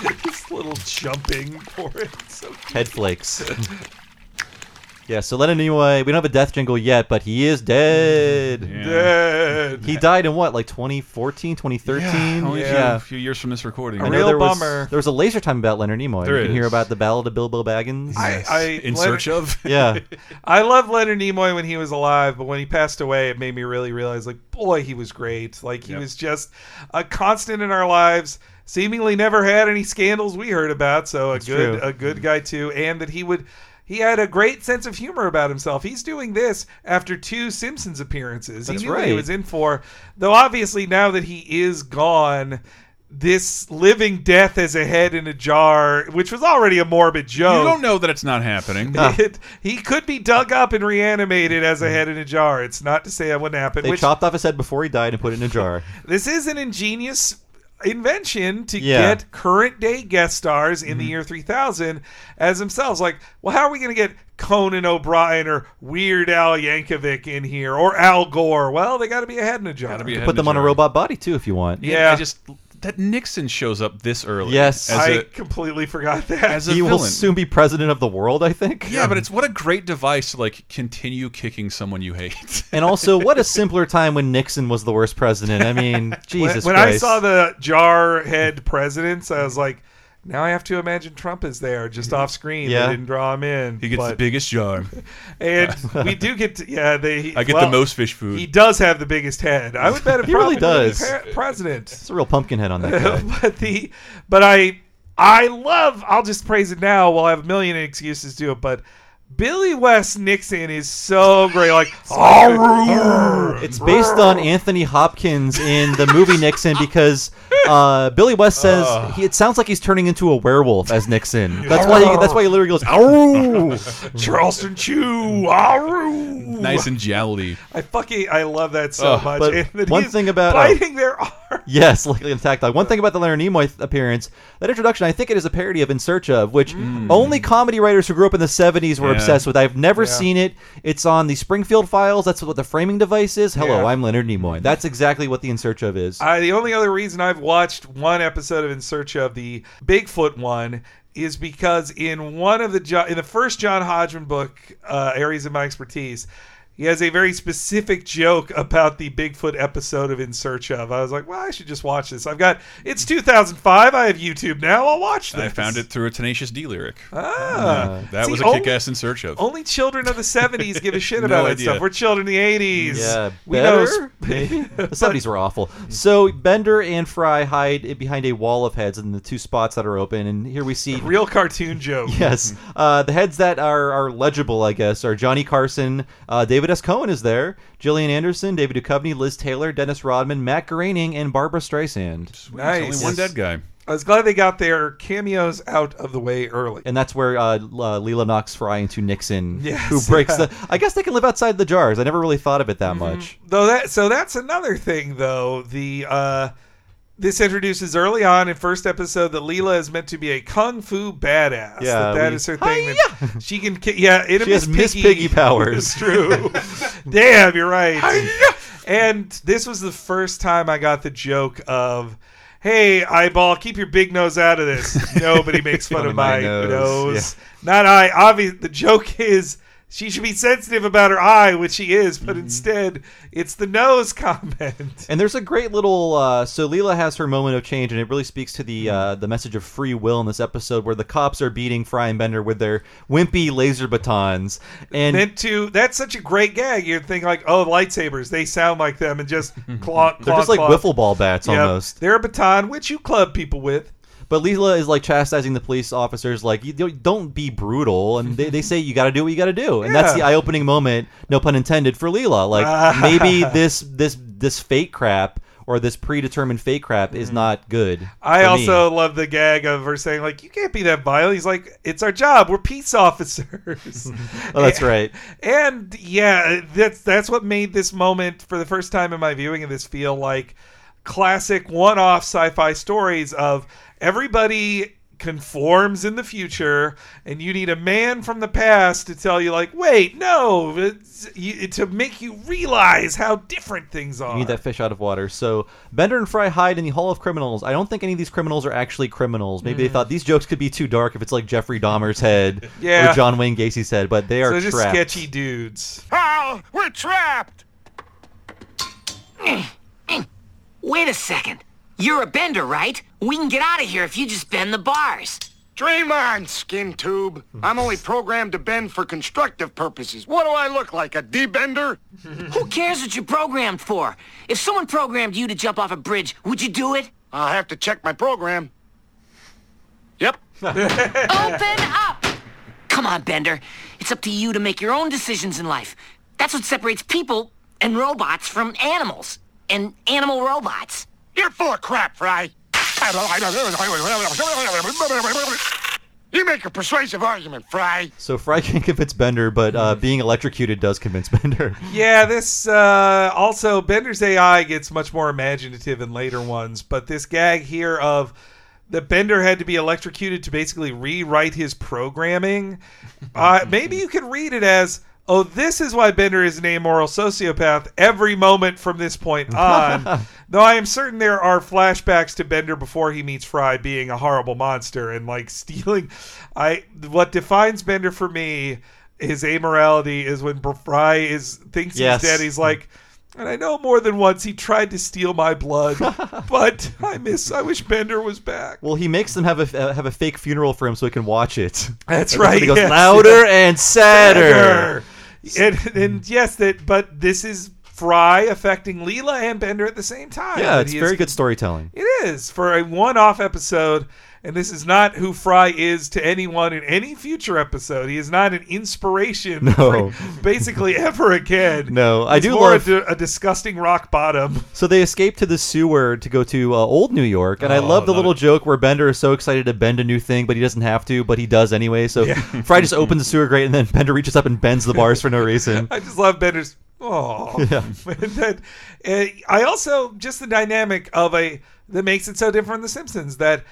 *laughs* this little jumping for it. So. Head flakes. *laughs* yeah, so Leonard Nimoy, we don't have a death jingle yet, but he is dead. Dead. He died in what, like 2014, 2013? Only a few- yeah. few, years from this recording. I know there was, There was a laser time about Leonard Nimoy. There you can hear about the Ballad of Bilbo Baggins. I, I In Leonard- search of? *laughs* Yeah. I love Leonard Nimoy when he was alive, but when he passed away, it made me really realize, like, boy, he was great. Like, he Yep. was just a constant in our lives. Seemingly never had any scandals we heard about, so a That's good true. a good guy too, and that he would. He had a great sense of humor about himself. He's doing this after two Simpsons appearances. That's he knew what he was in for. Though obviously now that he is gone, this living death as a head in a jar, which was already a morbid joke. You don't know that it's not happening. *laughs* It, he could be dug up and reanimated as a head in a jar. It's not to say that wouldn't happen. They which- chopped off his head before he died and put it in a jar. *laughs* this is an ingenious invention to Yeah. Mm-hmm. get current day guest stars in the year 3000 as themselves. Like, well, how are we going to get Conan O'Brien or Weird Al Yankovic in here or Al Gore? Well, they got to be ahead head in a jar. Gotta be a head Put in them on a robot body too, if you want. Yeah. I just that Nixon shows up this early. Yes. as I a, completely forgot that. as a He will soon be president of the world, I think. yeah, but it's what a great device to like continue kicking someone you hate. *laughs* And also, what a simpler time when Nixon was the worst president. I mean, *laughs* Jesus when I Christ. saw the jar head presidents, I was like, now I have to imagine Trump is there just off screen. Yeah. They didn't draw him in. he gets the biggest jar. *laughs* And we do get to, yeah, they. I get well, the most fish food. He does have the biggest head. I would bet *laughs* it He really probably does. pre- president. it's a real pumpkin head on that guy. *laughs* but the, but I, I love. I'll just praise it now. We'll have a million excuses to do it, but Billy West Nixon is so great. Like, *laughs* It's based on Anthony Hopkins in the movie Nixon because uh, Billy West says he, it sounds like he's turning into a werewolf as Nixon. *laughs* That's why. He, that's why he literally goes. "Ow!" *laughs* Charleston Chew. Aroo. nice and jowly. I fucking I love that so Ugh, much. but And that one thing about- oh. biting their arm. Yes, like in tactile. One thing about the Leonard Nimoy th- appearance, that introduction, I think it is a parody of In Search of, which only comedy writers who grew up in the 70s were Yeah. Obsessed with. I've never seen it. It's on the Springfield Files. That's what the framing device is. Hello. I'm Leonard Nimoy. That's exactly what the In Search of is. I, the only other reason I've watched one episode of In Search of the Bigfoot one is because in one of the in the first John Hodgman book, uh, Areas of My Expertise, he has a very specific joke about the Bigfoot episode of In Search of. I was like, well, I should just watch this. I've got it's 2005. I have YouTube now. I'll watch this. I found it through a Tenacious D lyric. Ah, That See, was a only- kick-ass in search of. Only children of the 70s give a shit *laughs* No about that stuff. We're children of the 80s. Yeah, we know. *laughs* better. Maybe. *laughs* the 70s were awful. So Bender and Fry hide behind a wall of heads in the two spots that are open, and here we see Real cartoon joke. Yes, uh, the heads that are, are legible, I guess, are Johnny Carson, uh, David S. Cohen is there, Gillian Anderson, David Duchovny, Liz Taylor, Dennis Rodman, Matt Groening, and Barbra Streisand. Nice. Only one dead guy. I was glad they got their cameos out of the way early. And that's where uh, L- uh, Leela knocks Fry into Nixon, Yes, who breaks yeah. the. I guess they can live outside the jars. I never really thought of it that much. Though that so that's another thing though. The uh this introduces early on in first episode that Leela is meant to be a kung fu badass. Yeah, that, that we- is her thing. *laughs* She can. Yeah, it She has Miss Piggy powers. *laughs* It's true. *laughs* Damn, you're right. and this was the first time I got the joke of. Hey, eyeball, keep your big nose out of this. Nobody makes fun of my, nose, nose. Not I. Obvious. The joke is she should be sensitive about her eye, which she is, but Mm-hmm. instead it's the nose *laughs* comment. And there's a great little. Uh, so Leela has her moment of change, and it really speaks to the uh, the message of free will in this episode, where the cops are beating Fry and Bender with their wimpy laser batons, and meant to. That's such a great gag. You'd think like, oh, lightsabers, they sound like them, and just *laughs* claw. they're just like claw. wiffle ball bats Yep. almost. They're a baton, which you club people with. But Leela is like chastising the police officers, like you don't- be brutal, and they, they say you got to do what you got to do, and that's the eye-opening moment, no pun intended, for Leela. Like *laughs* maybe this this this fake crap or this predetermined fake crap is not good. Mm-hmm. I for me. also love the gag of her saying like, "You can't be that vile." He's like, "It's our job. We're peace *laughs* officers." *laughs* Oh, that's right. And yeah, that's that's what made this moment for the first time in my viewing of this feel like classic one-off sci-fi stories of everybody conforms in the future and you need a man from the past to tell you like wait no it's, you, to make you realize how different things are You need that fish out of water. So Bender and Fry hide in the Hall of Criminals. I don't think any of these criminals are actually criminals. Maybe they Mhm. thought these jokes could be too dark if it's like Jeffrey Dahmer's head *laughs* Yeah. or John Wayne Gacy's head, but they are so just trapped. sketchy dudes Hal, we're trapped. *clears throat* Wait a second. You're a bender, right? We can get out of here if you just bend the bars. Dream on, skin tube. I'm only programmed to bend for constructive purposes. What do I look like, a D-bender? Who cares what you're programmed for? If someone programmed you to jump off a bridge, would you do it? I'll have to check my program. Yep. *laughs* Open up! Come on, Bender. It's up to you to make your own decisions in life. That's what separates people and robots from animals and animal robots. You're full of crap, Fry. You make a persuasive argument, Fry. So Fry can't convince Bender, but uh, being electrocuted does convince *laughs* Bender. Yeah, this uh, also Bender's AI gets much more imaginative in later ones, but this gag here of that Bender had to be electrocuted to basically rewrite his programming. *laughs* Uh, maybe you could read it as, "Oh, this is why Bender is an amoral sociopath every moment from this point *laughs* on." Though I am certain there are flashbacks to Bender before he meets Fry being a horrible monster and like *laughs* stealing. I what defines Bender for me. His amorality is when Fry is thinks Yes. he's dead. He's like, and I know more than once he tried to steal my blood, *laughs* but I miss. I wish Bender was back. Well, he makes them have a uh, have a fake funeral for him so he can watch it. That's And right. He goes yes, louder yes. and sadder. And, and yes, that. But this is Fry affecting Leela and Bender at the same time. Yeah, it's very is- good storytelling. It is for a one-off episode, and this is not who Fry is to anyone in any future episode. He is not an inspiration, No. for basically *laughs* ever again. No, I He's do more love- a, a disgusting rock bottom. *laughs* So they escape to the sewer to go to uh, old New York, and I Oh, love the little joke where Bender is so excited to bend a new thing, but he doesn't have to, but he does anyway. So *laughs* Fry just opens the sewer grate, and then Bender reaches up and bends the bars for no reason. I just love Bender's. Oh, Yeah. that, uh, I also just the dynamic of a that makes it so different in The Simpsons that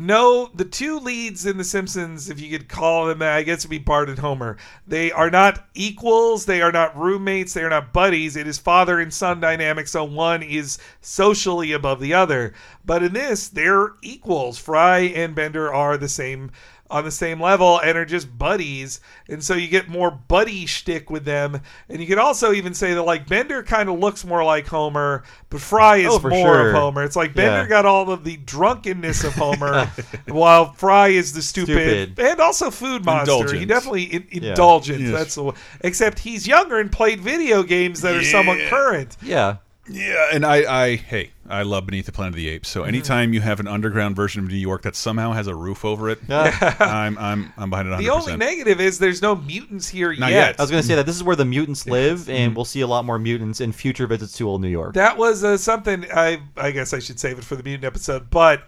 no, the two leads in The Simpsons, if you could call them that, I guess it'd be Bart and Homer. They are not equals. They are not roommates. They are not buddies. It is father and son dynamic. So one is socially above the other. But in this, they're equals. Fry and Bender are the same on the same level and are just buddies. And so you get more buddy shtick with them. And you could also even say that like Bender kind of looks more like Homer, but Fry is Oh, more sure. of Homer. It's like Bender Yeah. got all of the drunkenness of Homer, *laughs* while Fry is the stupid, Stupid. and also food monster. He Indulgent. definitely in, Yeah. indulgent. Yes. That's the one. Except he's younger and played video games that are somewhat current. Yeah. Yeah, and I, I, hey, I love Beneath the Planet of the Apes. Mm-hmm. So anytime you have an underground version of New York that somehow has a roof over it, Yeah. *laughs* I'm, I'm, I'm behind it 100%. The only negative is there's no mutants here Not yet. yet. I was going to say that this is where the mutants live, and we'll see a lot more mutants in future visits to old New York. That was uh, something I I guess I should save it for the mutant episode, but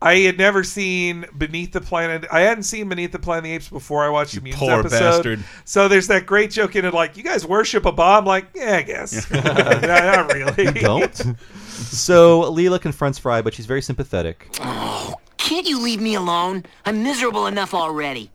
I had never seen Beneath the Planet. I hadn't seen Beneath the Planet of the Apes before I watched the Mutants poor episode. bastard. So there's that great joke in it, like you guys worship a bomb. Like, yeah, I guess. *laughs* *laughs* not, not really. You don't. So Leela confronts Fry, but she's very sympathetic. Oh, can't you leave me alone? I'm miserable enough already.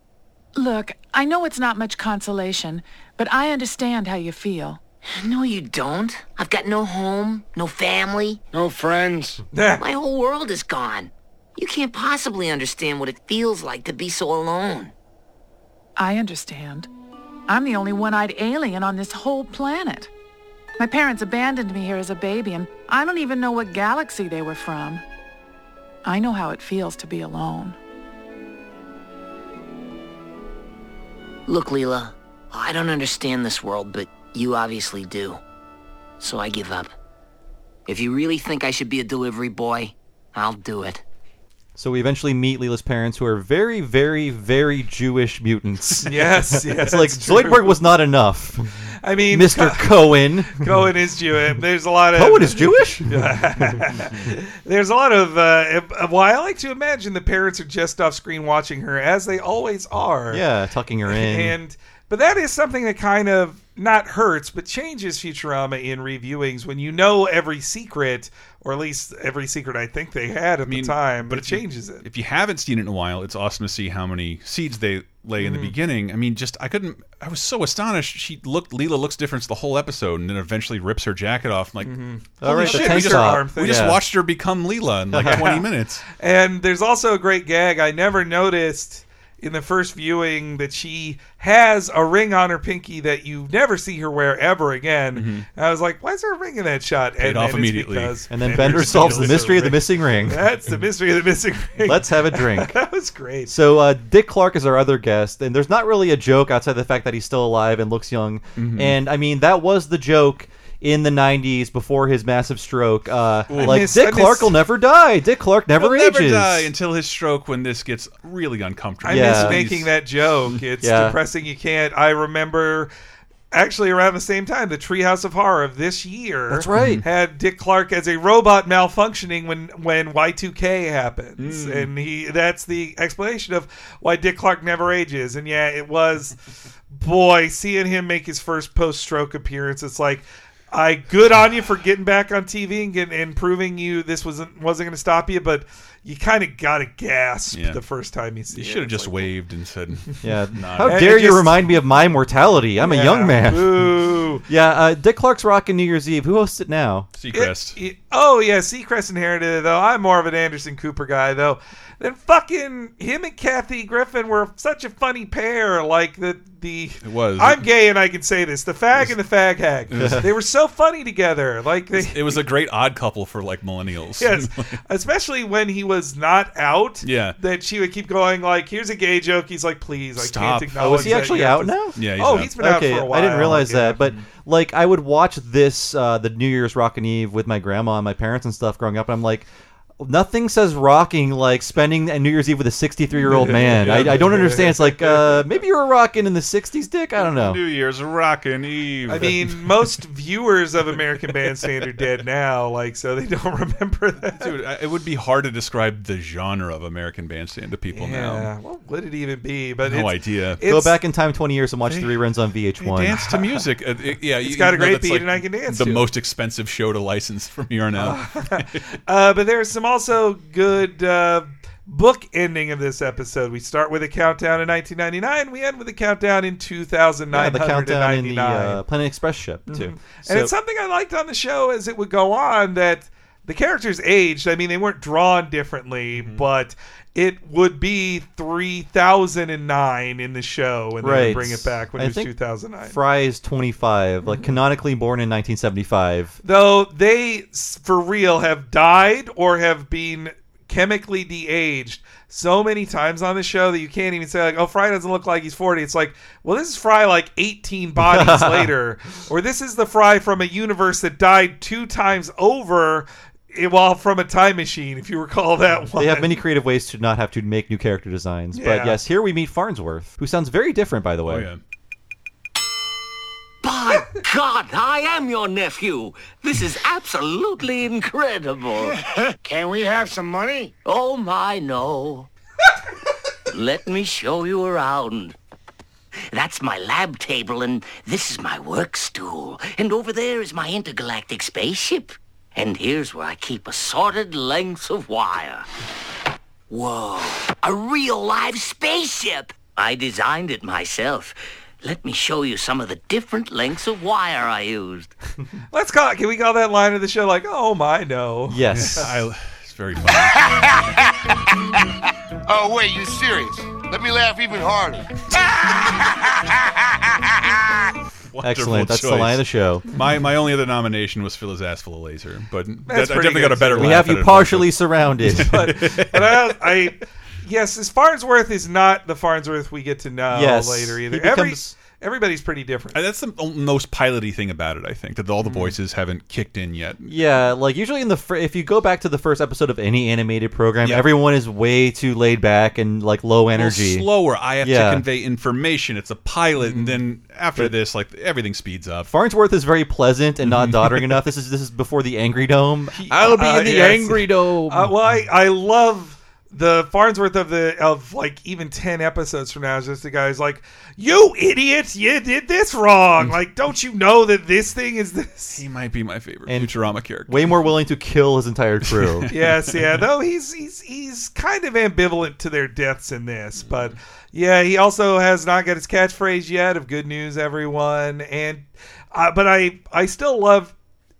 Look, I know it's not much consolation, but I understand how you feel. No, you don't. I've got no home, no family. No friends. *laughs* My whole world is gone. You can't possibly understand what it feels like to be so alone. I understand. I'm the only one-eyed alien on this whole planet. My parents abandoned me here as a baby, and I don't even know what galaxy they were from. I know how it feels to be alone. Look, Leela, I don't understand this world, but you obviously do. So I give up. If you really think I should be a delivery boy, I'll do it. So we eventually meet Leela's parents, who are very, very, very Jewish mutants. *laughs* Yes, yes, it's *laughs* like true. Zoidberg was not enough. I mean, Mr. Cohen. Cohen is Jewish. There's a lot of Cohen is Jewish. *laughs* There's a lot of. Uh, uh, well, I like to imagine the parents are just off screen watching her, as they always are. Yeah, tucking her in. And but that is something that kind of not hurts, but changes Futurama in reviewings when you know every secret, or at least every secret I think they had at the time. But it if you- changes it. If you haven't seen it in a while, it's awesome to see how many seeds they lay in the Mhm. beginning. I mean, just I couldn't. I was so astonished. She looked. Leela looks different the whole episode, and then eventually rips her jacket off. I'm like, Mhm. All holy right, shit, we tank just, top. we just watched her become Leela in like *laughs* 20 minutes. And there's also a great gag I never noticed in the first viewing that she has a ring on her pinky that you never see her wear ever again. And I was like, why is there a ring in that shot? Paid and off and immediately. because And then Bender Bender solves the mystery of the *laughs* missing ring. That's the mystery of the missing ring. Let's have a drink. *laughs* that was great. So uh, Dick Clark is our other guest, and there's not really a joke outside the fact that he's still alive and looks young. Mhm. And I mean, that was the joke in the '90s before his massive stroke. Uh, like miss- Dick I Clark miss- will never die. Dick Clark never He'll ages. never die until his stroke when this gets really uncomfortable. I Yeah. miss making that joke. *laughs* It's Yeah. depressing. You can't. I remember. Actually, around the same time, the Treehouse of Horror of this year. That's right. Had Dick Clark as a robot malfunctioning when when Y two K happens, Mm. and he that's the explanation of why Dick Clark never ages. And yeah, it was, boy, seeing him make his first post stroke appearance. It's like. I good on you for getting back on TV and getting and proving you this wasn't wasn't going to stop you, but you kind of got to gasp Yeah. the first time you see You should have just like, waved and said, *laughs* Yeah. "Nah." How And dare it you just- remind me of my mortality? I'm a young man. Boo. Yeah, uh, Dick Clark's rocking New Year's Eve. Who hosts it now? Seacrest. It- it- oh yeah, Seacrest inherited it though. I'm more of an Anderson Cooper guy though. Then fucking him and Kathy Griffin were such a funny pair. Like the the It was. I'm gay and I can say this. The fag and the fag hag. *laughs* they were so funny together. Like they. it was a great odd couple for like millennials. Yes, *laughs* especially when he was not out. Yeah. that she would keep going like, "Here's a gay joke." He's like, "Please, I Stop. can't acknowledge." Oh, was he that actually out to-" now? Yeah, he's oh, out. he's been out okay, for a while. I didn't realize yeah. that, but like I would watch this, uh, the New Year's Rockin' Eve with my grandma and my parents and stuff growing up, and I'm like, nothing says rocking like spending a New Year's Eve with a 63 year old man. I, I don't understand. It's like uh, maybe you were rocking in the 60s, Dick. I don't know. New Year's rockin' Eve. I mean, most viewers of American Bandstand are dead now, like so they don't *laughs* remember that. Dude, I- it would be hard to describe the genre of American Bandstand to people yeah, now. what would it even be? But No it's, idea. Go back in time 20 years and watch the reruns on VH1. Dance to music. Uh, it- yeah, It's you- got a great beat like, and I can dance The to most expensive show to license from here on out. *laughs* Uh, but there's some also good uh, book ending of this episode. We start with a countdown in 1999. We end with a countdown in Yeah, the countdown in the uh, Planet Express ship too. Mhm. So- and it's something I liked on the show as it would go on that the characters aged. I mean, they weren't drawn differently, Mm-hmm. but it would be 3009 in the show and right. would bring it back when I it was think 2009. Fry is 25, like mm-hmm. canonically born in 1975. Though they, for real, have died or have been chemically de-aged so many times on the show that you can't even say like, "Oh, Fry doesn't look like he's 40." It's like, well, this is Fry like 18 bodies *laughs* later, or this is the Fry from a universe that died two times over, eh, while from a time machine. If you recall that one, They have many creative ways to not have to make new character designs. Yeah. But yes, here we meet Farnsworth, who sounds very different, by the way. Oh, yeah. Bob, God, I am your nephew. This is absolutely incredible. *laughs* Can we have some money? Oh my, no. *laughs* Let me show you around. That's my lab table, and this is my work stool. And over there is my intergalactic spaceship. And here's where I keep assorted lengths of wire. Whoa, a real live spaceship! I designed it myself. Let me show you some of the different lengths of wire I used. *laughs* Let's call. Can we call that line of the show like, "Oh my no"? Yes. *laughs* I, it's very *laughs* funny. Oh, wait, you serious? Let me laugh even harder. Excellent. That's the line of the show. My my only other nomination was Fill His Ass Full of Laser, but that, I That's pretty definitely got a better. We laugh have you at it. partially *laughs* surrounded. but, but I, I, yes, this Farnsworth is not the Farnsworth we get to know Yes, later he either. becomes- Every everybody's pretty different. And that's the most piloty thing about it. I think that all the voices haven't kicked in yet. Yeah, like usually in the fir- if you go back to the first episode of any animated program, Yeah. everyone is way too laid back and like low A energy. slower. I have Yeah. Mm-hmm. to convey information. It's a pilot, and then after this, like everything speeds up. Farnsworth is very pleasant and not doddering enough. This is this is before the Angry Dome. I'll be Uh, in the yes. Angry Dome. Uh, well, I, I love the Farnsworth of the of like even ten episodes from now is just the guy's like, "You idiot! You did this Mm. wrong! Like, don't you know that this thing is this?" He might be my favorite And- Futurama character. way more willing to kill his entire crew. *laughs* yes, yeah. Though he's he's he's kind of ambivalent to their deaths in this, but yeah, he also has not got his catchphrase yet of "Good news, everyone." And uh, but I I still love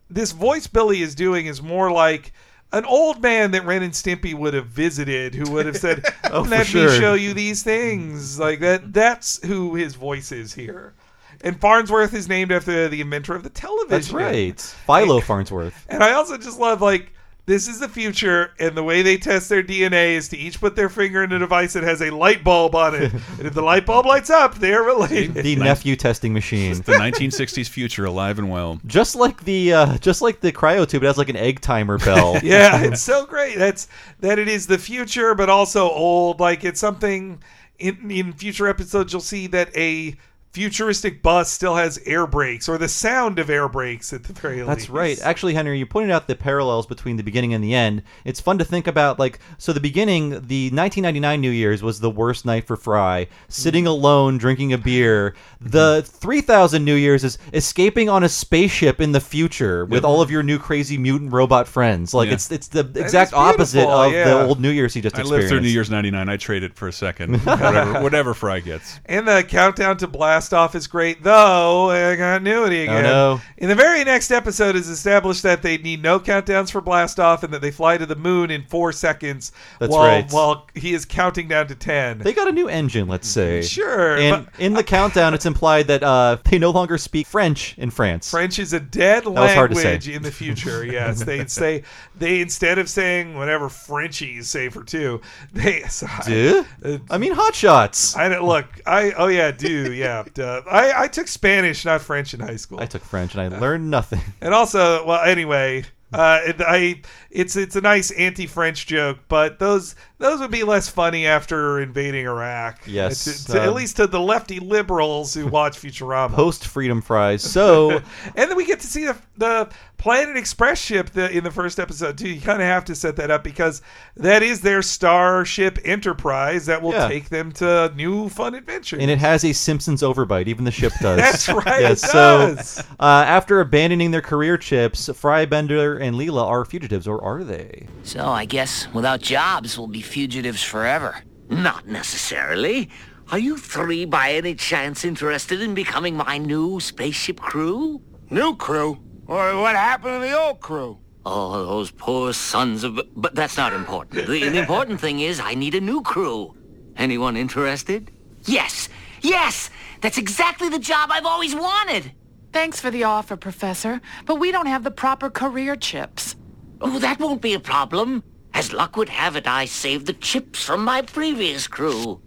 this voice Billy is doing is more like an old man that Ren and Stimpy would have visited, who would have said, *laughs* Oh, "Let sure. me show you these things." Like that. That's who his voice is here. And Farnsworth is named after the inventor of the television. That's right, Philo Farnsworth. And I also just love like this is the future, and the way they test their DNA is to each put their finger in a device that has a light bulb on it, *laughs* and if the light bulb lights up, they're related. The nephew testing machine. The 1960s future, alive and well. Just like the uh, just like the cryotube, it has like an egg timer bell. *laughs* yeah, it's so great. That's that it is the future, but also old. Like it's something in in future episodes you'll see that a futuristic bus still has air brakes or the sound of air brakes at the very least. That's right. Actually, Henry, you pointed out the parallels between the beginning and the end. It's fun to think about, like, so the beginning, the 1999 New Year's was the worst night for Fry, sitting Mm-hmm. alone, drinking a beer. The 3000 New Year's is escaping on a spaceship in the future with all of your new crazy mutant robot friends. Like, Yeah. it's it's the exact opposite of yeah. the old New Year's he just I experienced. lived through New Year's '99. I traded for a second. *laughs* whatever, whatever Fry gets. And the countdown to blast off is great, though. I got continuity again. no. In the very next episode, is established that they need no countdowns for blast off, and that they fly to the moon in four seconds. That's while, right. While he is counting down to ten. They got a new engine, let's say. Sure, And in the countdown, it's implied that uh, they no longer speak French in France. French is a dead was hard to say. language in the future. Yes, they'd *laughs* say they instead of saying whatever Frenchies say for two, they. *laughs* Duh? Uh, I mean, hot shots. I look. I oh yeah, do yeah. Duh. I I took Spanish, not French, in high school. I took French and I learned nothing. And also, well, anyway, uh, I it's it's a nice anti-French joke, but those those would be less funny after invading Iraq. Yes, to, to- at um, least to the lefty liberals who watch *laughs* Futurama. Post Freedom Fries. *laughs* So and then we get to see the the Planet Express ship the, in the first episode too. You kind of have to set that up because that is their Starship Enterprise that will Yeah. take them to new fun adventures. and it has a Simpsons overbite. Even the ship *laughs* does. That's right, it so uh, after abandoning their career chips, Fry, Bender, and Leela are fugitives, or are they? So I guess without jobs, we'll be fugitives forever. Not necessarily. Are you three by any chance interested in becoming my new spaceship crew? New crew? Or what happened to the old crew? Oh, those poor sons of... But that's not important. The, the important thing is I need a new crew. Anyone interested? Yes, yes! That's exactly the job I've always wanted! Thanks for the offer, Professor, but we don't have the proper career chips. Oh, that won't be a problem. As luck would have it, I saved the chips from my previous crew.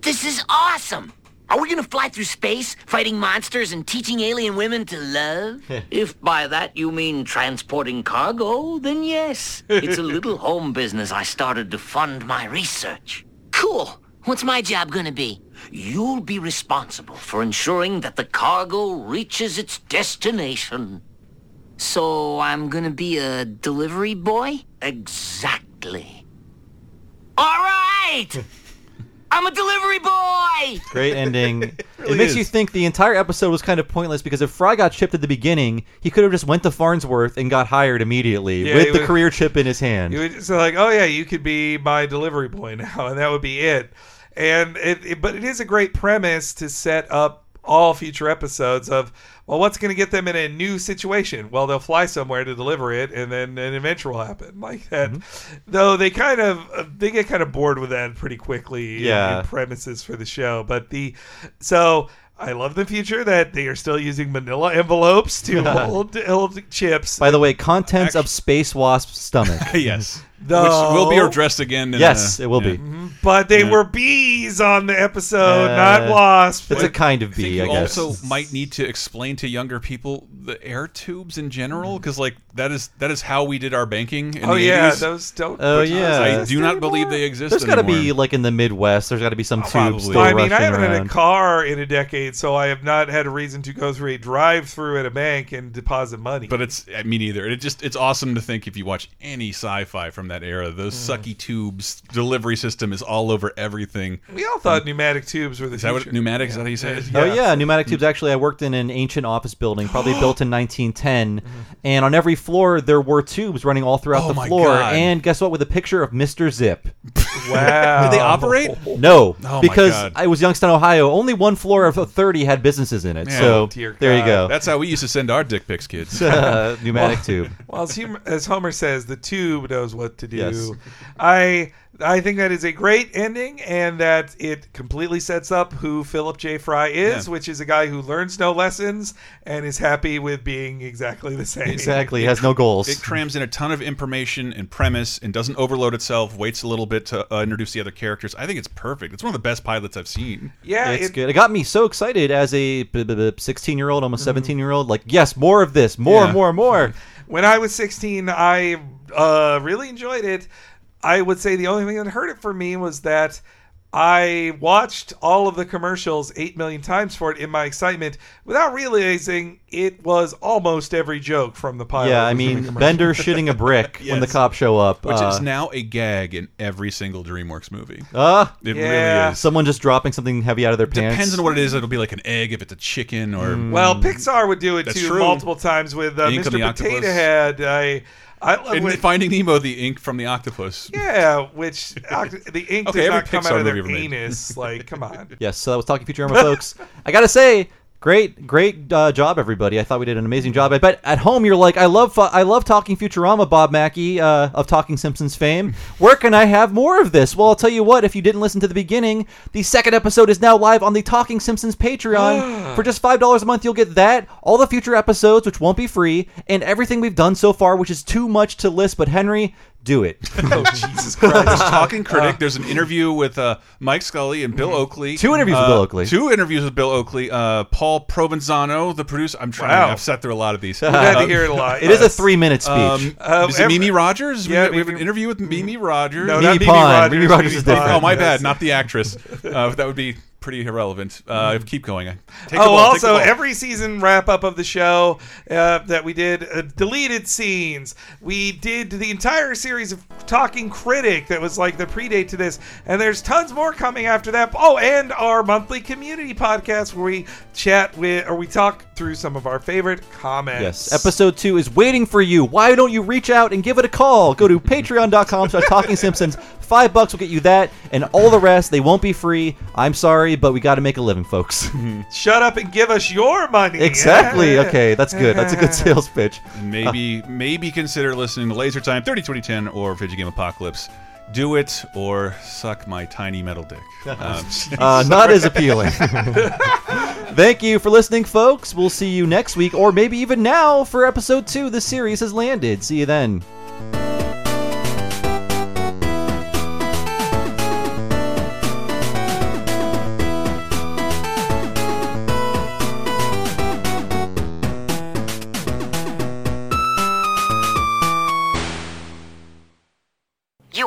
This is awesome! Are we gonna fly through space, fighting monsters and teaching alien women to love? If by that you mean transporting cargo, then yes. It's a *laughs* little home business I started to fund my research. Cool! What's my job gonna be? You'll be responsible for ensuring that the cargo reaches its destination. So I'm gonna be a delivery boy? Exactly. All right! *laughs* I'm a delivery boy! Great ending. *laughs* it really makes you think the entire episode was kind of pointless because if Fry got chipped at the beginning, he could have just went to Farnsworth and got hired immediately Yeah, with the would- career chip in his hand. You would just like, oh yeah, you could be my delivery boy now, and that would be it. And it, it- but it is a great premise to set up all future episodes of well, what's going to get them in a new situation? Well, they'll fly somewhere to deliver it, and then an adventure will happen *laughs* like that. Mm-hmm. Though they kind of they get kind of bored with that pretty quickly. Yeah. in premises for the show, but the so. I love the future that they are still using manila envelopes to *laughs* hold, hold chips. By the way, contents of Space Wasp's stomach. *laughs* yes. Though- Which will be addressed again. In, Yes, uh, it will yeah. be. But they Yeah. were bees on the episode, Uh, not wasps. It's a kind of I think bee, you I guess. also might need to explain to younger people the air tubes in general, because like that is that is how we did our banking. In oh the yeah, 80s. those don't. Oh, put yeah. I those do not anymore. believe they exist. There's got to be like in the Midwest. There's got to be some tubes Probably. still I mean, I haven't had a car in a decade, so I have not had a reason to go through a drive-through at a bank and deposit money. But it's I mean neither. It just it's awesome to think if you watch any sci-fi from that era, those Mm. sucky tubes delivery system is all over everything. we all thought pneumatic tubes were the Is that what future. pneumatic? Is that how you say it? Oh yeah, pneumatic tubes. Actually, I worked in an ancient office building, probably *gasps* built in 1910, and on every floor there were tubes running all throughout Oh the my floor. God. And guess what? With a picture of Mr. Zip. *laughs* Wow. Did they operate? No, Oh my because I was Youngstown, Ohio. Only one floor of 30 had businesses in it. Yeah. so Oh, there you go. That's how we used to send our dick pics, kids. Uh, *laughs* pneumatic *laughs* tube. Well, as, Hum- as Homer says, the tube knows what to do. Yes. I I think that is a great ending, and that it completely sets up who Philip J. Fry is, Yeah. which is a guy who learns no lessons and is happy with being exactly the same. Exactly. He *laughs* has no goals. It crams in a ton of information and premise and doesn't overload itself. Waits a little bit to uh, introduce the other characters. I think it's perfect. It's one of the best pilots I've seen. Yeah, it's it- good. It got me so excited as a 16 year old, almost 17 year old. Like, yes, more of this, more, Yeah. more, more. When I was 16, I uh, really enjoyed it. I would say the only thing that hurt it for me was that I watched all of the commercials 8 million times for it in my excitement without realizing it was almost every joke from the pilot. yeah, I was in the mean, commercial. Bender *laughs* shitting a brick when the Yes. cops show up. Which uh, is now a gag in every single DreamWorks movie. uh, It Yeah. really is. someone just dropping something heavy out of their pants. Depends on what it is. It'll be like an egg if it's a chicken or. Mm. Well, Pixar would do it That's too true. multiple times with uh, Mr. Potato Octopus. Head. I, I love In when- Finding Nemo, the ink from the octopus. yeah, which oct- the ink *laughs* Okay, does not come Pixar out of their movie made. anus. Like, come on. Yes, so that was Talking Futurama, folks. *laughs* I gotta say, great, great uh, job, everybody. I thought we did an amazing job. I bet at home you're like, I love, I love Talking Futurama, Bob Mackey uh, of Talking Simpsons fame. Where can I have more of this? Well, I'll tell you what. If you didn't listen to the beginning, the second episode is now live on the Talking Simpsons Patreon. *gasps* For just five dollars a month, you'll get that, all the future episodes, which won't be free, and everything we've done so far, which is too much to list. But Henry, do it. *laughs* Oh, Jesus Christ. Talking critic. There's an interview with uh, Mike Scully and Bill Oakley. Mm-hmm. Two interviews with Uh, Bill Oakley. Two interviews with Bill Oakley. Uh, Paul Provenzano, the producer. I'm trying. Wow. I've sat through a lot of these. We've had to Uh, hear it a lot. It is a three-minute speech. Um, Um, is it every- Mimi Rogers? Yeah, we, we have an interview with Mimi Rogers. No, Mimi not Mimi Pond. Rogers. Mimi Rogers is Pond. different. Oh, my Yes. bad. Not the actress. Uh, that would be pretty irrelevant. Uh, keep going. Take *laughs* oh, ball, also, every season wrap up of the show uh, that we did uh, deleted scenes. We did the entire series of Talking Critic that was like the predate to this, and there's tons more coming after that. Oh, and our monthly community podcast where we chat with or we talk through some of our favorite comments. Yes, episode two is waiting for you. Why don't you reach out and give it a call? Go to *laughs* patreon.com slash talking simpsons. Five bucks will get you that, and all the rest, they won't be free. I'm sorry, but we got to make a living, folks. *laughs* Shut up and give us your money. exactly. Okay, that's good. That's a good *laughs* sales pitch. maybe maybe consider listening to Laser Time 30 2010 or Video Game Apocalypse. Do it or suck my tiny metal dick. *laughs* Um, Uh, not as appealing. Thank you for listening, folks. We'll see you next week, or maybe even now for episode two. The series has landed. See you then.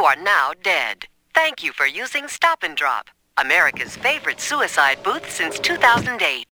Are now dead. Thank you for using Stop and Drop. America's favorite suicide booth since 2008.